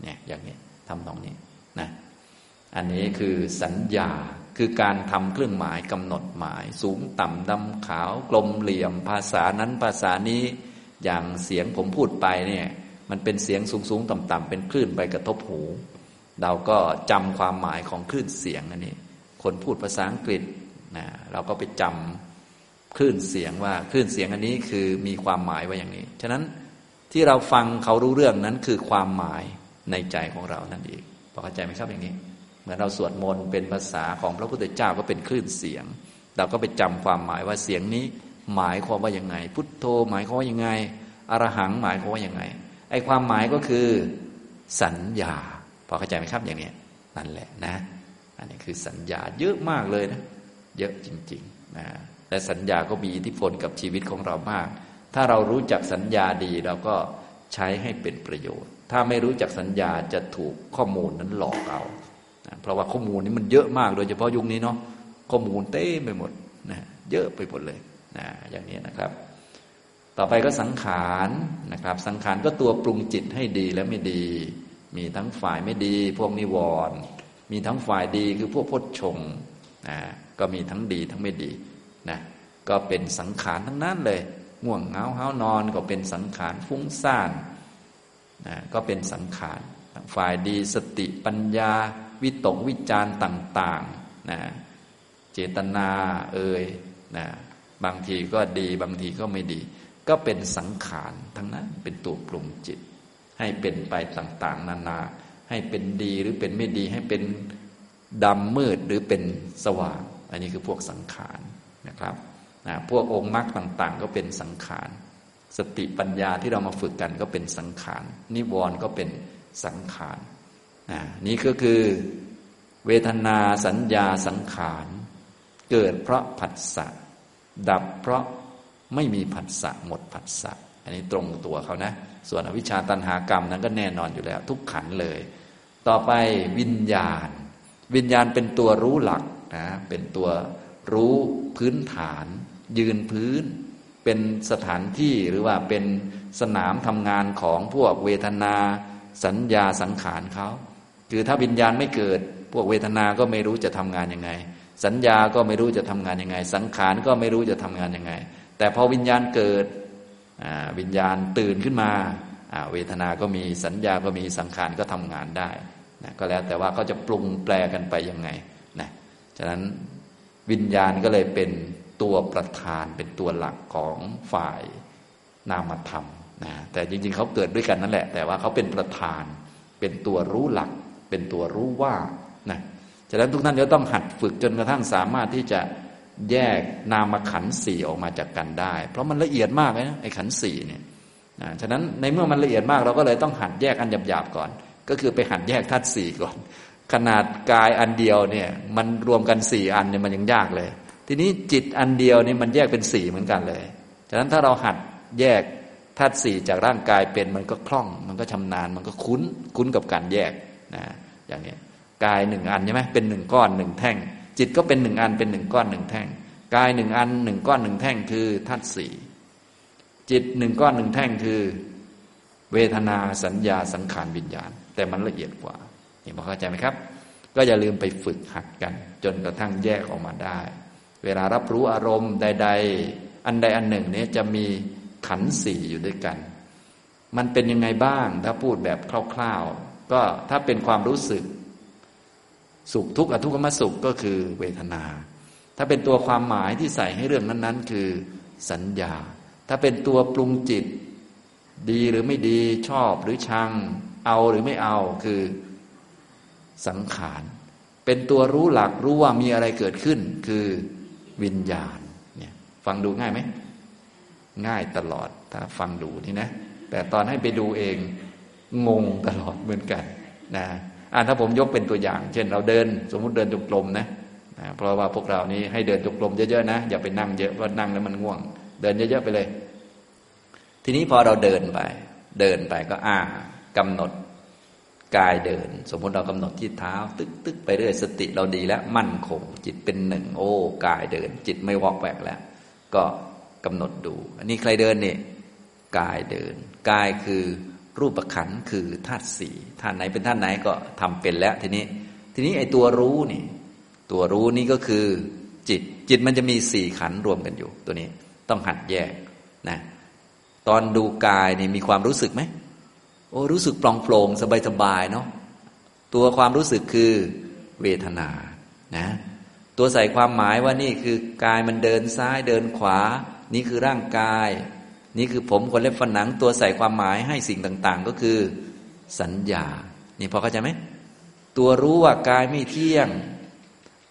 เนี่ยอย่างนี้ทำตรงนี้นะ อันนี้คือสัญญาคือการทำเครื่องหมายกำหนดหมาย สูงต่ำดำขาวกลมเหลี่ยม ภาษานั้นภาษานี้อย่างเสียงผมพูดไปเนี่ยมันเป็นเสียงสูงสูงต่ำต่ำเป็นคลื่นไปกระทบหู เราก็จำความหมายของคลื่นเสียงอันนี้ คนพูดภาษาอังกฤษนะเราก็ไปจำคลื่นเสียงว่าคลื่นเสียงอันนี้คือมีความหมายว่าอย่างนี้ ฉะนั้นที่เราฟังเขารู้เรื่องนั้นคือความหมายในใจของเรานั่นเองพอเข้าใจไหมครับอย่างนี้ มือนเราสวดมนต์เป็นภาษาของพระพุทธเจ้าก็เป็นคลื่นเสียง เราก็ไปจำความหมายว่าเสียงนี้หมายความว่ายังไง พุทโธหมายความว่ายังไงอรหังหมายความว่ายังไงไอ้ความหมายก็คือสัญญาพอเข้าใจไหมครับอย่างนี้นั่นแหละนะ อันนี้คือสัญญาเยอะมากเลยนะ เยอะจริงๆนะและสัญญาก็มีอิทธิพลกับชีวิตของเรามาก ถ้าเรารู้จักสัญญาดีเราก็ใช้ให้เป็นประโยชน์ ถ้าไม่รู้จักสัญญาจะถูกข้อมูลนั้นหลอกเอา เพราะว่าข้อมูลนี้มันเยอะมากโดยเฉพาะยุคนี้เนาะข้อมูลเต้ไปหมดนะเยอะไปหมดเลยนะอย่างนี้นะครับ ต่อไปก็สังขารนะครับ สังขารก็ตัวปรุงจิตให้ดีและไม่ดี มีทั้งฝ่ายไม่ดี พวกนิวรณ์มีทั้งฝ่ายดีคือพวกพจชงนะก็มีทั้งดีทั้งไม่ดีนะก็เป็นสังขารทั้งนั้นเลยง่วงเหงาห้านอนก็เป็นสังขารฟุ้งซ่านนะก็เป็นสังขารฝ่ายดีสติปัญญา วิตกวิจารต่างๆนะเจตนาเอ่ยนะบางทีก็ดีบางทีก็ไม่ดี ก็เป็นสังขารทั้งนั้นเป็นตัวปรุงจิต ให้เป็นไปต่างๆ นานา ให้เป็นดีหรือเป็นไม่ดีให้เป็นดำมืดหรือเป็นสว่าง อันนี้คือพวกสังขารนะครับนะพวกองค์มรรคต่างๆ ก็เป็นสังขาร สติปัญญาที่เรามาฝึกกันก็เป็นสังขาร นิวรณ์ก็เป็นสังขาร นี่ก็คือเวทนาสัญญาสังขารเกิดเพราะผัสสะดับเพราะไม่มีผัสสะหมดผัสสะอันนี้ตรงตัวเขานะ ส่วนอวิชชาตันหากรรมนั้นก็แน่นอนอยู่แล้ว ทุกขันเลย ต่อไปวิญญาณ วิญญาณเป็นตัวรู้หลักนะเป็นตัวรู้พื้นฐาน ยืนพื้น เป็นสถานที่หรือว่าเป็นสนามทำงานของพวกเวทนา สัญญาสังขารเขา คือถ้าวิญญาณไม่เกิด พวกเวทนา ก็ไม่รู้จะทำงานยังไง สัญญาก็ไม่รู้จะทำงานยังไง สังขารก็ไม่รู้จะทำงานยังไง แต่พอวิญญาณเกิดวิญญาณตื่นขึ้นมา เวทนา ก็มีสัญญาก็มีสังขารก็ทำงานได้นะก็แล้วแต่ว่าเขาจะปรุงแปลกันไปยังไงนะฉะนั้นวิญญาณก็เลยเป็นตัวประธานเป็นตัวหลักของฝ่ายนามธรรมนะแต่จริงๆเขาเกิดด้วยกันนั่นแหละ แต่ว่าเขาเป็นประธานเป็นตัวรู้หลัก เป็นตัวรู้ว่านะฉะนั้นทุกท่านจะต้องหัดฝึกจนกระทั่งสามารถที่จะแยกนามขันสี่ออกมาจากกันได้ เพราะมันละเอียดมากเลยนะไอ้ขันสี่เนี่ยนะฉะนั้นในเมื่อมันละเอียดมากเราก็เลยต้องหัดแยกอันหยาบๆก่อน ก็คือไปหัดแยกธาตุสี่ก่อน ขนาดกายอันเดียวเนี่ย มันรวมกันสี่อันเนี่ยมันยังยากเลย ทีนี้จิตอันเดียวนี่มันแยกเป็นสี่เหมือนกันเลย ฉะนั้นถ้าเราหัดแยกธาตุสี่จากร่างกายเป็นมันก็คล่อง มันก็ชำนาญ มันก็คุ้นคุ้นกับการแยก นะอย่างนี้กายหนึ่งอันใช่ไหมเป็นหนึ่งก้อนหนึ่งแท่ง จิตก็เป็นหนึ่งอันเป็นหนึ่งก้อนหนึ่งแท่งกายหนึ่งอันหนึ่งก้อนหนึ่งแท่งคือธาตุสี่จิตหนึ่งก้อนหนึ่งแท่งคือ เวทนาสัญญาสังขารวิญญาณ แต่มันละเอียดกว่านี่พอเข้าใจไหมครับ ก็อย่าลืมไปฝึกหัดกัน จนกระทั่งแยกออกมาได้ เวลารับรู้อารมณ์ใด ๆ อันใดอันหนึ่งนี้จะมีขันสี่อยู่ด้วยกัน มันเป็นยังไงบ้างถ้าพูดแบบคร่าวๆ ก็ถ้าเป็นความรู้สึก สุขทุกข์อทุกขมสุขก็คือเวทนา ถ้าเป็นตัวความหมายที่ใส่ให้เรื่องนั้น ๆ คือสัญญา ถ้าเป็นตัวปรุงจิต ดีหรือไม่ดีชอบหรือชัง เอาหรือไม่เอาคือสังขารเป็นตัวรู้หลักรู้ว่ามีอะไรเกิดขึ้น คือวิญญาณเนี่ยฟังดูง่ายไหมง่ายตลอดถ้าฟังดูนี่นะ แต่ตอนให้ไปดูเอง งงตลอดเหมือนกันนะอ่าถ้าผมยกเป็นตัวอย่าง เช่น เราเดินสมมุติเดินจงกรมนะนะเพราะว่าพวกเรานี้ให้เดินจงกรมเยอะๆนะอย่าไปนั่งเยอะเพราะนั่งแล้วมันง่วง เดินเยอะๆไปเลย ทีนี้พอเราเดินไป เดินไปก็อ่ากำหนดกายเดิน สมมติเรากำหนดที่เท้า ตึกตึกไปเรื่อยสติเราดีแล้วมั่นคง จิตเป็นหนึ่ง โอ้กายเดิน จิตไม่วอกแวกแล้ว ก็กำหนดดู อันนี้ใครเดินนี่กายเดินกายคือ รูปขันคือธาตุสี่ธาตุไหนเป็นธาตุไหนก็ทำเป็นแล้ว ทีนี้ ทีนี้ไอ้ตัวรู้นี่ ตัวรู้นี่ก็คือ จิตจิตมันจะมีสี่ขันรวมกันอยู่ ตัวนี้ต้องหัดแยกนะตอนดูกายนี่มีความรู้สึกไหมโอ้รู้สึกปลองโปร่งสบายสบายเนาะตัวความรู้สึกคือเวทนานะตัวใส่ความหมายว่านี่คือกายมันเดินซ้ายเดินขวา นี่คือร่างกาย นี่คือผมคนเล็บฝันหนังตัวใส่ความหมายให้สิ่งต่าง ๆ ก็คือ สัญญา นี่พอเข้าใจไหมตัวรู้ว่ากายไม่เที่ยง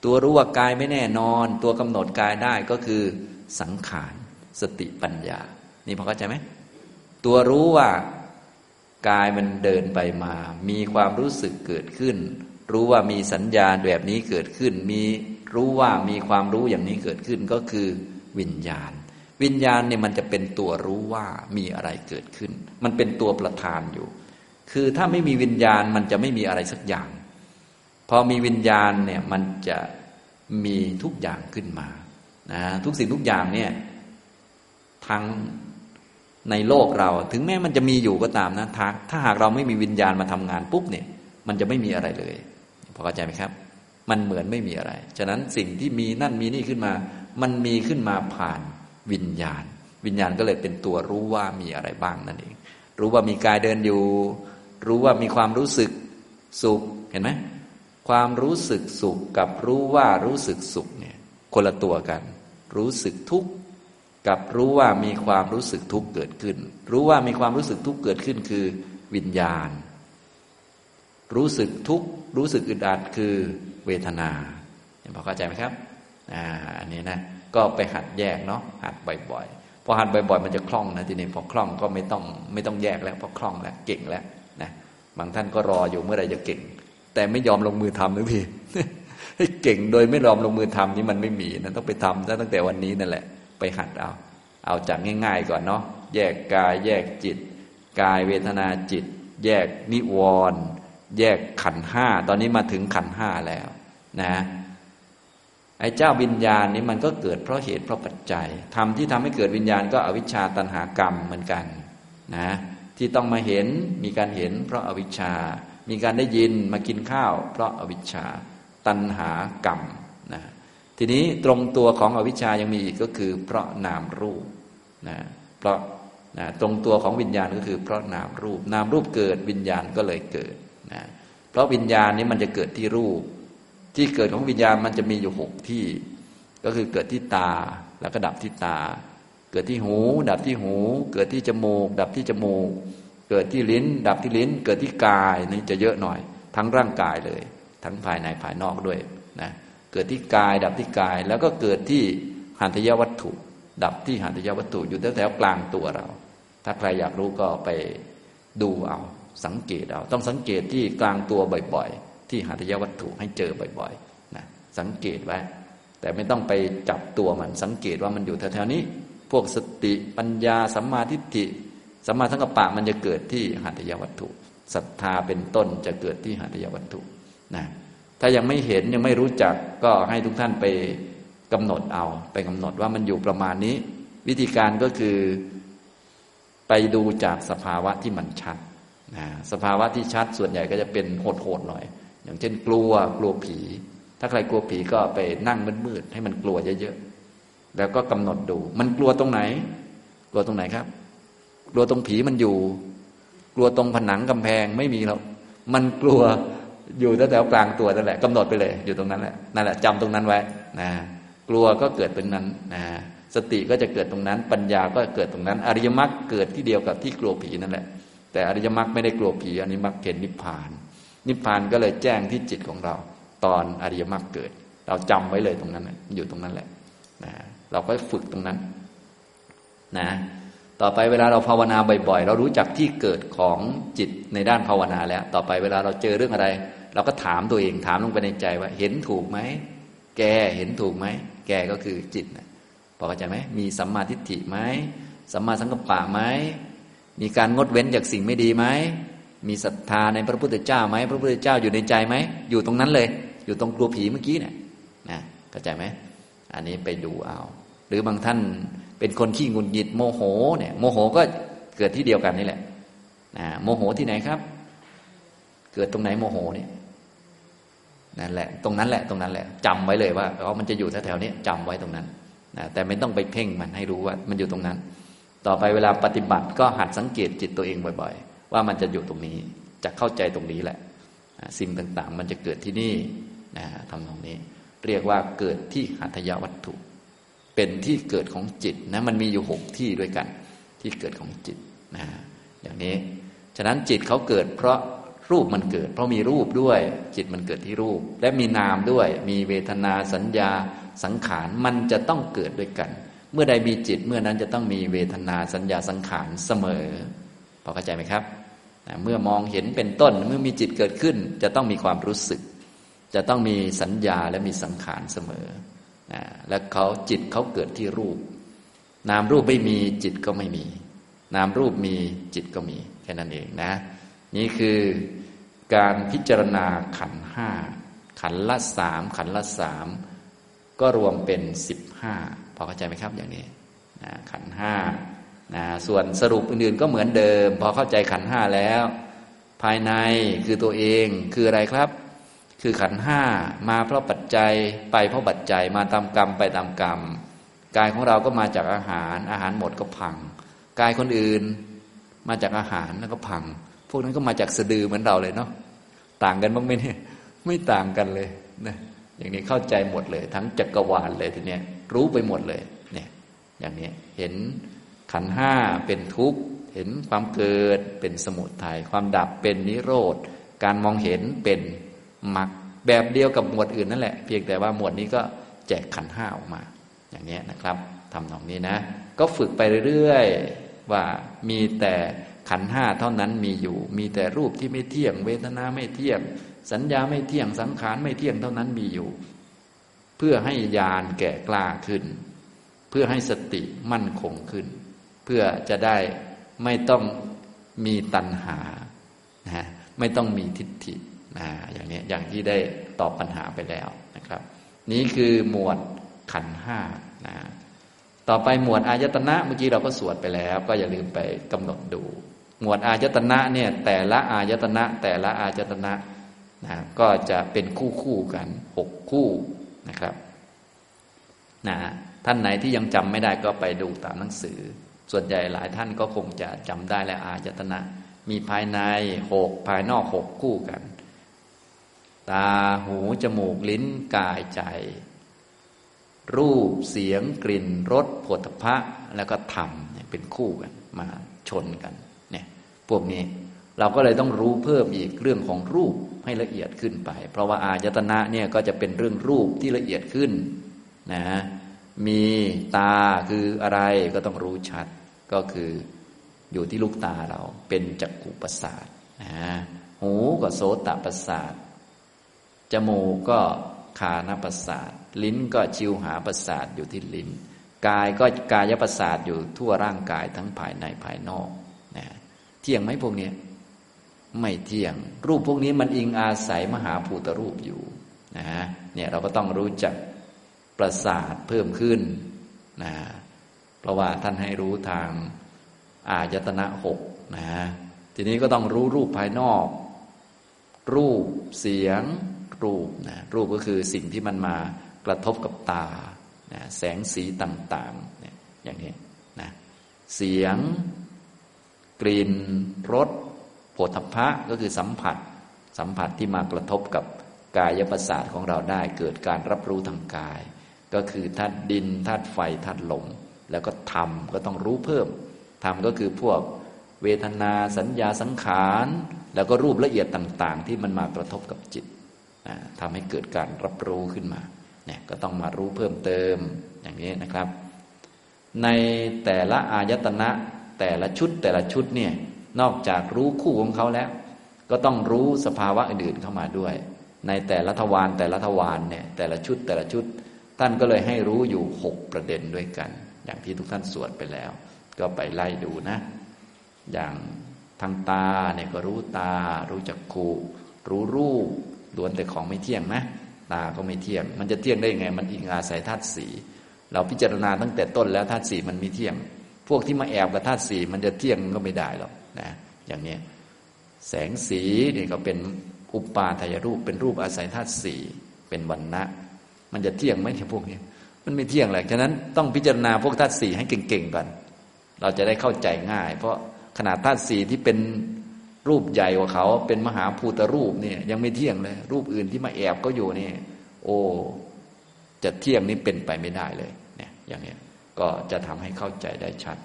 ตัวรู้ว่ากายไม่แน่นอน ตัวกำหนดกายได้ก็คือสังขารสติปัญญา นี่พอเข้าใจไหมตัวรู้ว่ากายมันเดินไปมา มีความรู้สึกเกิดขึ้น รู้ว่ามีสัญญาแบบนี้เกิดขึ้น มีรู้ว่ามีความรู้อย่างนี้เกิดขึ้นก็คือวิญญาณ วิญญาณเนี่ยมันจะเป็นตัวรู้ว่ามีอะไรเกิดขึ้น มันเป็นตัวประธานอยู่ คือถ้าไม่มีวิญญาณมันจะไม่มีอะไรสักอย่าง พอมีวิญญาณเนี่ยมันจะมีทุกอย่างขึ้นมานะทุกสิ่งทุกอย่างเนี่ยทั้งในโลกเรา ถึงแม้มันจะมีอยู่ก็ตามนะถ้าถ้าหากเราไม่มีวิญญาณมาทำงานปุ๊บเนี่ย มันจะไม่มีอะไรเลยพอเข้าใจไหมครับ มันเหมือนไม่มีอะไร ฉะนั้นสิ่งที่มีนั่นมีนี่ขึ้นมา มันมีขึ้นมาผ่าน วิญญาณ วิญญาณก็เลยเป็นตัวรู้ว่ามีอะไรบ้างนั่นเอง รู้ว่ามีกายเดินอยู่ รู้ว่ามีความรู้สึกสุขเห็นไหมความรู้สึกสุขกับรู้ว่ารู้สึกสุขเนี่ยคนละตัวกัน รู้สึกทุกข์กับรู้ว่ามีความรู้สึกทุกข์เกิดขึ้น รู้ว่ามีความรู้สึกทุกข์เกิดขึ้นคือวิญญาณ รู้สึกทุกข์รู้สึกอึดอัดคือเวทนาเห็นพอเข้าใจไหมครับอ่าอันนี้นะ ก็ไปหัดแยกเนาะหัดบ่อยๆพอหัดบ่อยๆ มันจะคล่องนะทีนี้พอคล่องก็ไม่ต้องไม่ต้องแยกแล้วพอคล่องแล้วเก่งแล้วนะบางท่านก็รออยู่เมื่อไรจะเก่ง แต่ไม่ยอมลงมือทำทุกทีให้เก่งโดยไม่ยอมลงมือทำนี่มันไม่มีนะต้องไปทำตั้งแต่วันนี้นั่นแหละ ไปหัดเอา เอาจากง่าย ๆ ก่อนเนาะแยกกายแยกจิต กายเวทนาจิต แยกนิวรณ์แยกขันห้าตอนนี้มาถึงขันห้าแล้วนะ ไอ้เจ้าวิญญาณนี้มันก็เกิดเพราะเหตุเพราะปัจจัยทำที่ทำให้เกิดวิญญาณก็อวิชชาตันหากรรมเหมือนกันนะที่ต้องมาเห็นมีการเห็น เพราะอวิชชา มีการได้ยินมากินข้าว เพราะอวิชชาตันหากรรมนะทีนี้ตรงตัวของอวิชชายังมีอีกก็คือ เพราะนามรูปนะเพราะนะตรงตัวของวิญญาณก็คือ เพราะนามรูป นามรูปเกิดวิญญาณก็เลยเกิดนะเพราะวิญญาณนี้มันจะเกิดที่รูป ที่เกิดของวิญญาณมันจะมีอยู่หกที่ ก็คือเกิดที่ตาแล้วก็ดับที่ตา เกิดที่หู ดับที่หู เกิดที่จมูก ดับที่จมูก เกิดที่ลิ้น ดับที่ลิ้น เกิดที่กายนี่จะเยอะหน่อย ทั้งร่างกายเลย ทั้งภายในภายนอกด้วยนะเกิดที่กาย ดับที่กาย แล้วก็เกิดที่หันทยวัตถุ ดับที่หันทยวัตถุอยู่แถวๆกลางตัวเรา ถ้าใครอยากรู้ก็ไปดูเอาสังเกตเอาต้องสังเกตที่กลางตัวบ่อยๆ ที่หาทยวัตถุให้เจอบ่อยๆนะสังเกตไว้ แต่ไม่ต้องไปจับตัวมันสังเกตว่ามันอยู่แถวๆนี้ พวกสติปัญญาสัมมาทิฏฐิสัมมาสังกัปปะมันจะเกิดที่หัตถยวัตถุศรัทธาเป็นต้นจะเกิดที่หัตถยวัตถุนะถ้ายังไม่เห็นยังไม่รู้จักก็ให้ทุกท่านไปกำหนดเอา ไปกำหนดว่ามันอยู่ประมาณนี้ วิธีการก็คือไปดูจากสภาวะที่มันชัดนะสภาวะที่ชัดส่วนใหญ่ก็จะเป็นโหดๆหน่อย อย่างเช่นกลัวกลัวผี ถ้าใครกลัวผีก็ไปนั่งมืดๆให้มันกลัวเยอะๆแล้วก็กำหนดดู มันกลัวตรงไหน กลัวตรงไหนครับ กลัวตรงผีมันอยู่ กลัวตรงผนังกำแพงไม่มีแล้วมันกลัวอยู่แถวกลางตัวนั่นแหละกำหนดไปเลย อยู่ตรงนั้นแหละนั่นแหละจำตรงนั้นไว้นะกลัวก็เกิดตรงนั้นนะสติก็จะเกิดตรงนั้น ปัญญาก็เกิดตรงนั้น อริยมรรคเกิดที่เดียวกับที่กลัวผีนั่นแหละ แต่อริยมรรคไม่ได้กลัวผีอริยมรรคเห็นนิพพาน นิพพานก็เลยแจ้งที่จิตของเรา ตอนอริยมรรคเกิด เราจำไว้เลยตรงนั้นอยู่ตรงนั้นแหละนะเราก็ฝึกตรงนั้นนะต่อไปเวลาเราภาวนาบ่อยๆ เรารู้จักที่เกิดของจิตในด้านภาวนาแล้ว ต่อไปเวลาเราเจอเรื่องอะไร เราก็ถามตัวเองถามลงไปในใจว่า เห็นถูกไหมแกเห็นถูกไหมแกก็คือจิตนะพอเข้าใจไหมมีสัมมาทิฏฐิไหมสัมมาสังกัปปะไหมมีการงดเว้นจากสิ่งไม่ดีไหม มีศรัทธาในพระพุทธเจ้าไหมพระพุทธเจ้าอยู่ในใจไหมอยู่ตรงนั้นเลย อยู่ตรงกลัวผีเมื่อกี้เนี่ยนะเข้าใจไหมอันนี้ไปดูเอา หรือบางท่านเป็นคนขี้งุนหงิดโมโหเนี่ยโมโหก็เกิดที่เดียวกันนี่แหละนะโมโหที่ไหนครับ เกิดตรงไหนโมโหเนี่ยนั่นแหละ ตรงนั้นแหละตรงนั้นแหละจำไว้เลยว่าอ๋อมันจะอยู่แถวๆนี้จำไว้ตรงนั้นนะแต่ไม่ต้องไปเพ่งมันให้รู้ว่า มันอยู่ตรงนั้น ต่อไปเวลาปฏิบัติก็หัดสังเกตจิตตัวเองบ่อย ๆ ว่ามันจะอยู่ตรงนี้ จะเข้าใจตรงนี้แหละ สิ่งต่างๆ มันจะเกิดที่นี่นะทำตรงนี้ เรียกว่าเกิดที่หัตถยวัตถุ เป็นที่เกิดของจิตนะมันมีอยู่หกที่ด้วยกัน ที่เกิดของจิตนะอย่างนี้ ฉะนั้นจิตเขาเกิด เพราะรูปมันเกิด เพราะมีรูปด้วย จิตมันเกิดที่รูป และมีนามด้วย มีเวทนาสัญญาสังขารมันจะต้องเกิดด้วยกัน เมื่อใดมีจิตเมื่อนั้นจะต้องมีเวทนาสัญญาสังขารเสมอพอเข้าใจไหมครับ เมื่อมองเห็นเป็นต้นเมื่อมีจิตเกิดขึ้น จะต้องมีความรู้สึก จะต้องมีสัญญาและมีสังขารเสมอนะและเขาจิตเขาเกิดที่รูป นามรูปไม่มีจิตก็ไม่มี นามรูปมีจิตก็มีแค่นั้นเองนะ นี่คือการพิจารณาขันห้าขันละสามขันละสามก็รวมเป็นสิบห้าพอเข้าใจไหมครับอย่างนี้นะขันห้า นะส่วนสรุปอื่นๆก็เหมือนเดิม พอเข้าใจขันห้าแล้ว ภายในคือตัวเองคืออะไรครับ คือขันห้ามาเพราะปัจจัยไปเพราะปัจจัยมาตามกรรมไปตามกรรมกายของเราก็มาจากอาหาร อาหารหมดก็พัง กายคนอื่นมาจากอาหารแล้วก็พัง พวกนั้นก็มาจากสะดือเหมือนเราเลยเนาะต่างกันบ้างไหมเนี่ยไม่ต่างกันเลยนะอย่างนี้เข้าใจหมดเลย ทั้งจักรวาลเลยทีเนี้ยรู้ไปหมดเลยเนี่ยอย่างนี้เห็น ขันห้าเป็นทุกข์ เห็นความเกิดเป็นสมุทยัยความดับเป็นนิโรธ การมองเห็นเป็นมรรคแบบเดียวกับหมวดอื่นนั่นแหละ เพียงแต่ว่าหมวดนี้ก็แจกขันห้าออกมา อย่างนี้นะครับทำนองนี้นะ ก็ฝึกไปเรื่อยๆ ว่ามีแต่ขันห้าเท่านั้นมีอยู่ มีแต่รูปที่ไม่เที่ยง เวทนาไม่เที่ยง สัญญาไม่เที่ยงสังขารไม่เที่ยงเท่านั้นมีอยู่ เพื่อให้ญาณแก่กล้าขึ้น เพื่อให้สติมั่นคงขึ้น พื่อจะได้ไม่ต้องมีตัณหานะไม่ต้องมีทิฏฐินะอย่างนี้อย่างที่ได้ตอบปัญหาไปแล้วนะครับ นี้คือหมวดขันห้านะต่อไปหมวดอายตนะเมื่อกี้เราก็สวดไปแล้ว ก็อย่าลืมไปกำหนดดู หมวดอายตนะเนี่ยแต่ละอายตนะ แต่ละอายตนะนะก็จะเป็นคู่คู่กันหกคู่นะครับนะท่านไหนที่ยังจำไม่ได้ก็ไปดูตามหนังสือ ส่วนใหญ่หลายท่านก็คงจะจำได้และอายตนะ มีภายในหกภายนอกหกคู่กัน ตาหูจมูกลิ้นกายใจ รูปเสียงกลิ่นรสผลพระแล้วก็ธรรมเนี่ยเป็นคู่กันมาชนกันเนี่ยพวกนี้เราก็เลยต้องรู้เพิ่มอีกเรื่องของรูปให้ละเอียดขึ้นไป เพราะว่าอายตนะเนี่ยก็จะเป็นเรื่องรูปที่ละเอียดขึ้นนะ มีตาคืออะไรก็ต้องรู้ชัด ก็คืออยู่ที่ลูกตาเราเป็นจักขุประสาทนะหูก็โสตประสาท จมูกก็คานประสาท ลิ้นก็ชิวหาประสาทอยู่ที่ลิ้น กายก็กายประสาทอยู่ทั่วร่างกายทั้งภายในภายนอกนะเที่ยงไหมพวกนี้ไม่เที่ยง รูปพวกนี้มันอิงอาศัยมหาภูตรูปอยู่นะเนี่ยเราก็ต้องรู้จัก ประสาทเพิ่มขึ้นนะเพราะว่าท่านให้รู้ทางอายตนะหกนะทีนี้ก็ต้องรู้รูปภายนอก รูปเสียง รูปนะรูปก็คือสิ่งที่มันมากระทบกับตานะแสงสีต่างๆเนี่ยอย่างนี้นะเสียง กลิ่นรสโผฏฐะก็คือสัมผัส สัมผัสที่มากระทบกับกายประสาทของเราได้เกิดการรับรู้ทางกาย ก็คือธาตุดินธาตุไฟธาตุลม แล้วก็ธรรมก็ต้องรู้เพิ่มธรรมก็คือพวกเวทนาสัญญาสังขาร แล้วก็รูปละเอียดต่าง ๆ ที่มันมากระทบกับจิตทำให้เกิดการรับรู้ขึ้นมาเนี่ยก็ต้องมารู้เพิ่มเติมอย่างนี้นะครับ ในแต่ละอายตนะแต่ละชุดแต่ละชุดเนี่ยนอกจากรู้คู่ของเขาแล้ว ก็ต้องรู้สภาวะอื่นๆเข้ามาด้วย ในแต่ละทวารแต่ละทวารเนี่ยแต่ละชุดแต่ละชุด ท่านก็เลยให้รู้อยู่หกประเด็นด้วยกัน อย่างที่ทุกท่านสวดไปแล้ว ก็ไปไล่ดูนะ อย่างทางตาเนี่ยก็รู้ตา รู้จักขูรู้รูปล้วนแต่ของไม่เที่ยงนะตาก็ไม่เที่ยง มันจะเที่ยงได้ยังไง มันอิงอาศัยธาตุสีเราพิจารณาตั้งแต่ต้นแล้วธาตุสีมันมีเที่ยง พวกที่มาแอบกับธาตุสีมันจะเที่ยงก็ไม่ได้หรอกนะอย่างนี้แสงสีนี่ก็เป็นอุปาทายรูปเป็นรูปอาศัยธาตุสีเป็นวันนะ มันจะเที่ยงไหมเนี่ยพวกนี้มันไม่เที่ยงแหละฉะนั้นต้องพิจารณาพวกธาตุสี่ให้เก่งๆก่อนเราจะได้เข้าใจง่าย เพราะขนาดธาตุสี่ที่เป็นรูปใหญ่กว่าเขา เป็นมหาภูตรูปเนี่ย ยังไม่เที่ยงเลย รูปอื่นที่มาแอบก็อยู่นี่โอ้จะเที่ยงนี้เป็นไปไม่ได้เลย เนี่ย อย่างนี้ก็จะทำให้เข้าใจได้ชัด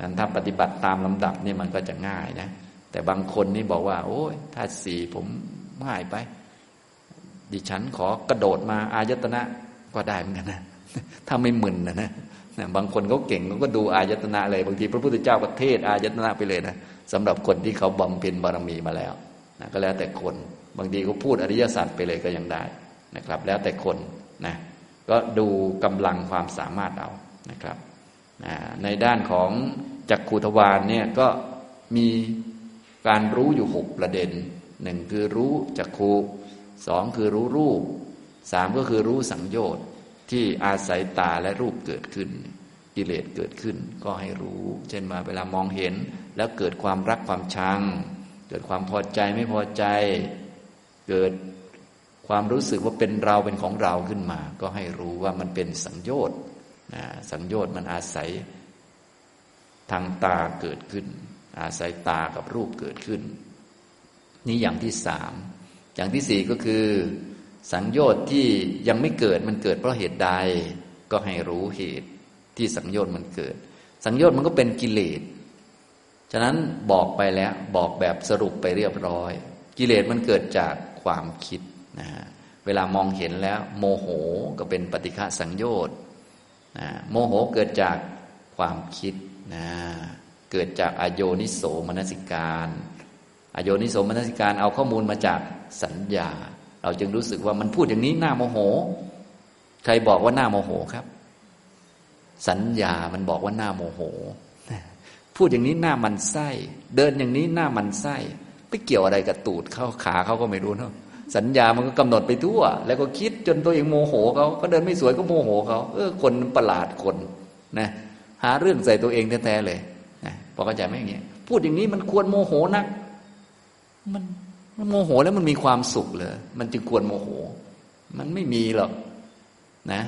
นั้นถ้าปฏิบัติตามลำดับนี่มันก็จะง่ายนะแต่บางคนนี่บอกว่า โอ้ยถ้าสี่ผมง่ายไป ดิฉันขอกระโดดมาอายตนะก็ได้เหมือนกันนะถ้าไม่มึนนะนะบางคนเขาเก่งเขาก็ดูอายตนะเลยบางทีพระพุทธเจ้าก็เทศอายตนะไปเลยนะสำหรับคนที่เขาบำเพ็ญบารมีมาแล้วนะก็แล้วแต่คนบางทีก็พูดอริยสัจไปเลยก็ยังได้นะครับ แล้วแต่คนนะก็ดูกำลังความสามารถเอานะครับนะในด้านของจักขุทวารเนี่ยก็มีการรู้อยู่หกประเด็นหนึ่งคือรู้จักขุ สองคือรู้รูปสามก็คือรู้สังโยชน์ที่อาศัยตาและรูปเกิดขึ้น กิเลสเกิดขึ้นก็ให้รู้ เช่นมาเวลามองเห็นแล้วเกิดความรักความชัง เกิดความพอใจไม่พอใจ เกิดความรู้สึกว่าเป็นเราเป็นของเราขึ้นมา ก็ให้รู้ว่ามันเป็นสังโยชน์สังโยชน์มันอาศัยทางตาเกิดขึ้น อาศัยตากับรูปเกิดขึ้น นี่อย่างที่สาม อย่างที่สี่ก็คือ สังโยชน์ที่ยังไม่เกิดมันเกิดเพราะเหตุใด ก็ให้รู้เหตุที่สังโยชน์มันเกิด สังโยชน์มันก็เป็นกิเลสฉะนั้นบอกไปแล้วบอกแบบสรุปไปเรียบร้อย กิเลสมันเกิดจากความคิดนะฮะเวลามองเห็นแล้ว โมโหก็เป็นปฏิฆะสังโยชน์นะโมโหเกิดจากความคิดนะเกิดจากอโยนิโสมนสิการ อโยนิโสมนสิการเอาข้อมูลมาจาก สัญญา เราจึงรู้สึกว่ามันพูดอย่างนี้หน้าโมโห ใครบอกว่าหน้าโมโหครับ สัญญามันบอกว่าหน้าโมโห พูดอย่างนี้หน้ามันไส้ เดินอย่างนี้หน้ามันไส้ไปเกี่ยวอะไรกับตูดเข้าขาเขาก็ไม่รู้เนาะสัญญามันก็กำหนดไปทั่ว แล้วก็คิดจนตัวเองโมโหเขาก็เดินไม่สวยก็โมโหเขาเออคนประหลาดคนนะหาเรื่องใส่ตัวเองแท้ๆเลยนะพอเข้าใจไหมอย่างเงี้ยพูดอย่างนี้มันควรโมโหนัก มัน โมโหแล้วมันมีความสุขเลยมันจึงควรโมโห มันไม่มีหรอกนะ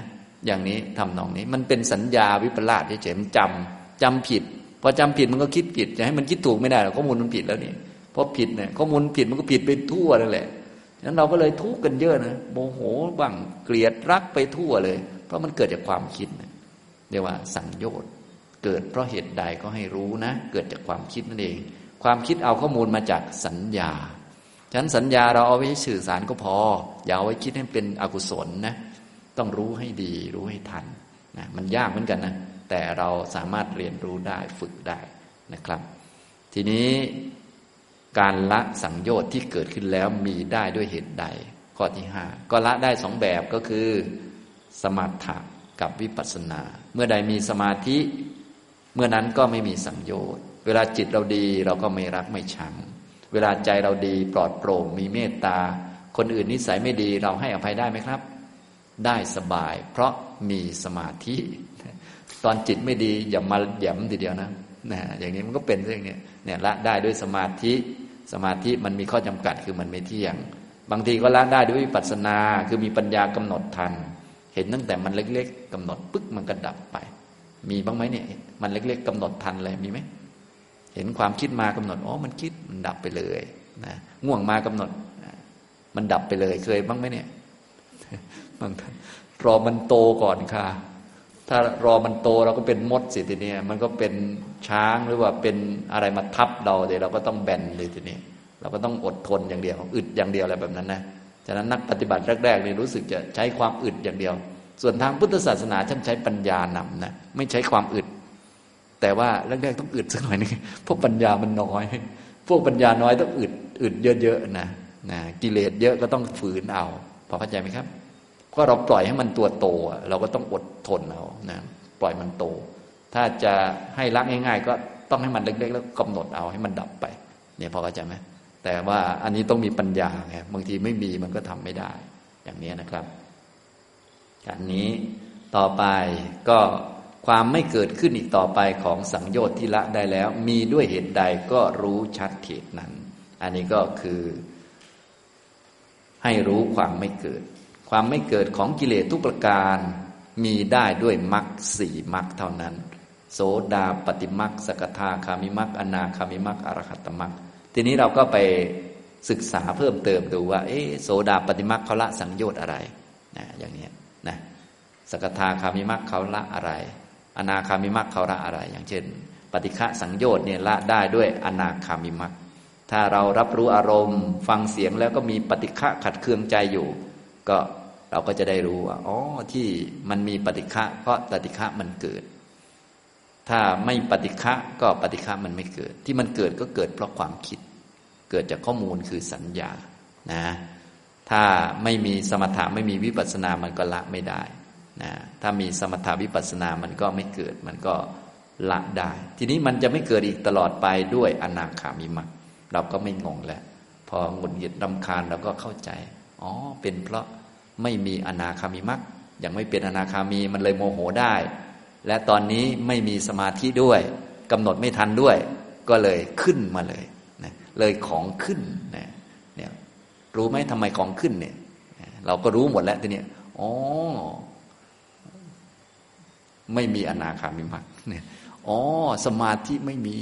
อย่างนี้ทำนองนี้ มันเป็นสัญญาวิปลาสเฉยๆมันจำจำผิดพอจำผิดมันก็คิดผิดจะให้มันคิดถูกไม่ได้หรอกข้อมูลมันผิดแล้วนี่เพราะผิดเนี่ยข้อมูลผิดมันก็ผิดไปทั่วนั่นแหละฉะนั้นเราก็เลยทุกข์กันเยอะนะโมโหบ้างเกลียดรักไปทั่วเลย เพราะมันเกิดจากความคิดเรียกว่าสังโยชน์เกิดเพราะเหตุใดก็ให้รู้นะ เกิดจากความคิดนั่นเอง ความคิดเอาข้อมูลมาจากสัญญา ฉะนั้นสัญญาเราเอาไว้สื่อสารก็พอ อย่าเอาไว้คิดให้เป็นอกุศลนะต้องรู้ให้ดีรู้ให้ทันนะมันยากเหมือนกันนะแต่เราสามารถเรียนรู้ได้ฝึกได้นะครับ ทีนี้การละสังโยชน์ที่เกิดขึ้นแล้วมีได้ด้วยเหตุใด ข้อที่ห้าก็ละได้สองแบบก็คือ สมถะกับวิปัสสนา เมื่อใดมีสมาธิ เมื่อนั้นก็ไม่มีสังโยชน์ เวลาจิตเราดีเราก็ไม่รักไม่ชัง เวลาใจเราดีปลอดโปร่งมีเมตตา คนอื่นนิสัยไม่ดีเราให้อภัยได้ไหมครับ ได้สบาย เพราะมีสมาธิ ตอนจิตไม่ดีอย่ามาหย่ำทีเดียวนะนะอย่างนี้มันก็เป็นเรื่องนี้เนี่ยละได้ด้วยสมาธิ สมาธิมันมีข้อจำกัดคือมันไม่เที่ยง บางทีก็ละได้ด้วยวิปัสสนาคือมีปัญญากำหนดทัน เห็นตั้งแต่มันเล็ก ๆกำหนดปึ๊กมันก็ดับไป มีบ้างไหมเนี่ย มันเล็ก ๆกำหนดทันเลยมีไหม เห็นความคิดมากำหนดอ๋อมันคิดมันดับไปเลยนะง่วงมากำหนด มันดับไปเลยเคยบ้างไหมเนี่ยบางท่านรอมันโตก่อนค่ะ ถ้ารอมันโตเราก็เป็นมดสิทีนี้มันก็เป็นช้างหรือว่าเป็นอะไรมาทับเราเดี๋ยวเราก็ต้องแบนเลยทีนี้เราก็ต้องอดทนอย่างเดียวอึดอย่างเดียวอะไรแบบนั้นนะฉะนั้นนักปฏิบัติแรกๆนี่รู้สึกจะใช้ความอึดอย่างเดียว ส่วนทางพุทธศาสนาท่านใช้ปัญญานำนะไม่ใช้ความอึด แต่ว่าแรกๆต้องอึดสักหน่อยนึงพวกปัญญามันน้อย พวกปัญญาน้อยต้องอึดอึดเยอะๆนะนะกิเลสเยอะก็ต้องฝืนเอาพอเข้าใจไหมครับก็เราปล่อยให้มันตัวโต เราก็ต้องอดทนเอานะปล่อยมันโต ถ้าจะให้รักง่าย ๆ ก็ต้องให้มันเล็กๆแล้วกำหนดเอาให้มันดับไป เนี่ยพอเข้าใจไหมแต่ว่าอันนี้ต้องมีปัญญาไงบางทีไม่มีมันก็ทำไม่ได้ อย่างนี้นะครับอันนี้ต่อไปก็ ความไม่เกิดขึ้นอีกต่อไปของสังโยชน์ที่ละได้แล้ว มีด้วยเหตุใดก็รู้ชัดเหตุนั้น อันนี้ก็คือ ให้รู้ความไม่เกิด ความไม่เกิดของกิเลสทุกประการ มีได้ด้วยมรรคสี่มรรคเท่านั้น โสดาปฏิมรรคสกทาคามิมรรคอนาคามิมรรคอรหัตมรรคทีนี้เราก็ไปศึกษาเพิ่มเติมดูว่า เอโสดาปฏิมรรคเขาละสังโยชน์อะไรนะอย่างนี้นะสกทาคามิมรรคเขาละอะไร อนาคามิมรรคเขาละอะไร อย่างเช่น ปฏิฆะสังโยชน์เนี่ยละได้ด้วยอนาคามิมรรคถ้าเรารับรู้อารมณ์ ฟังเสียงแล้วก็มีปฏิฆะขัดเคืองใจอยู่ ก็เราก็จะได้รู้ว่าอ๋อที่มันมีปฏิฆะเพราะปฏิฆะมันเกิด ถ้าไม่ปฏิฆะก็ปฏิฆะมันไม่เกิด ที่มันเกิดก็เกิดเพราะความคิด เกิดจากข้อมูลคือสัญญานะถ้าไม่มีสมถะไม่มีวิปัสสนามันก็ละไม่ได้ นะถ้ามีสมถะวิปัสสนามันก็ไม่เกิด มันก็ละได้ ทีนี้มันจะไม่เกิดอีกตลอดไปด้วยอนาคามิมักเราก็ไม่งงแล้ว พอหงุดหงิดรำคาญเราก็เข้าใจ อ๋อ เป็นเพราะไม่มีอนาคามีมักยังไม่เป็นอนาคามีมันเลยโมโหได้ และตอนนี้ไม่มีสมาธิด้วยกำหนดไม่ทันด้วย ก็เลยขึ้นมาเลยนะเลยของขึ้นนะเนี่ยรู้ไหมทำไมของขึ้นเนี่ย เราก็รู้หมดแล้วทีนี้อ๋อ ไม่มีอนาคามิมักเนี่ยอ๋อสมาธิไม่มี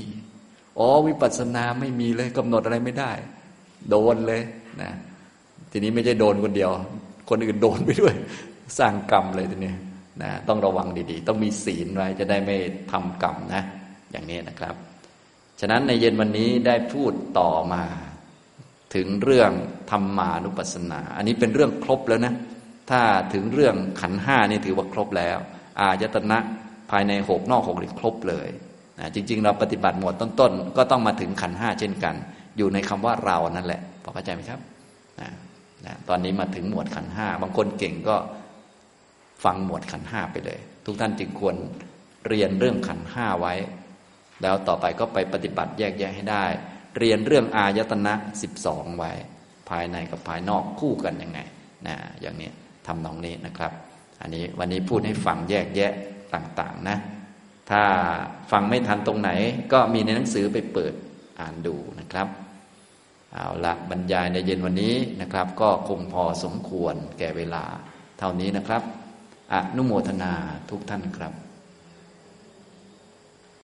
อ๋อวิปัสสนาไม่มีเลยกำหนดอะไรไม่ได้ โดนเลยนะทีนี้ไม่ใช่โดนคนเดียว คนอื่นโดนไปด้วย สร้างกรรมเลยทีนี้นะต้องระวังดีๆ ต้องมีศีลไว้จะได้ไม่ทำกรรมนะ อย่างนี้นะครับ ฉะนั้นในเย็นวันนี้ได้พูดต่อมา ถึงเรื่องธรรมานุปัสสนา อันนี้เป็นเรื่องครบแล้วนะ ถ้าถึงเรื่องขันห้านี่ถือว่าครบแล้ว อายตนะภายในหกนอกหกครบเลยนะจริง ๆ เราปฏิบัติหมวดต้นๆ ก็ต้องมาถึงขันห้าเช่นกัน อยู่ในคำว่าเรานั่นแหละพอเข้าใจไหมครับนะนะตอนนี้มาถึงหมวดขันห้าบางคนเก่งก็ฟังหมวดขันห้าไปเลย ทุกท่านจึงควรเรียนเรื่องขันห้าไว้ แล้วต่อไปก็ไปปฏิบัติแยกแยะให้ได้ เรียนเรื่องอายตนะสิบสองไว้ ภายในกับภายนอกคู่กันยังไงนะอย่างนี้ทำนองนี้นะครับ อันนี้วันนี้พูดให้ฟังแยกแยะต่างๆนะ ถ้าฟังไม่ทันตรงไหน ก็มีในหนังสือไปเปิดอ่านดูนะครับ เอาละบรรยายในเย็นวันนี้นะครับ ก็คงพอสมควรแก่เวลา เท่านี้นะครับ อนุโมทนาทุกท่านครับ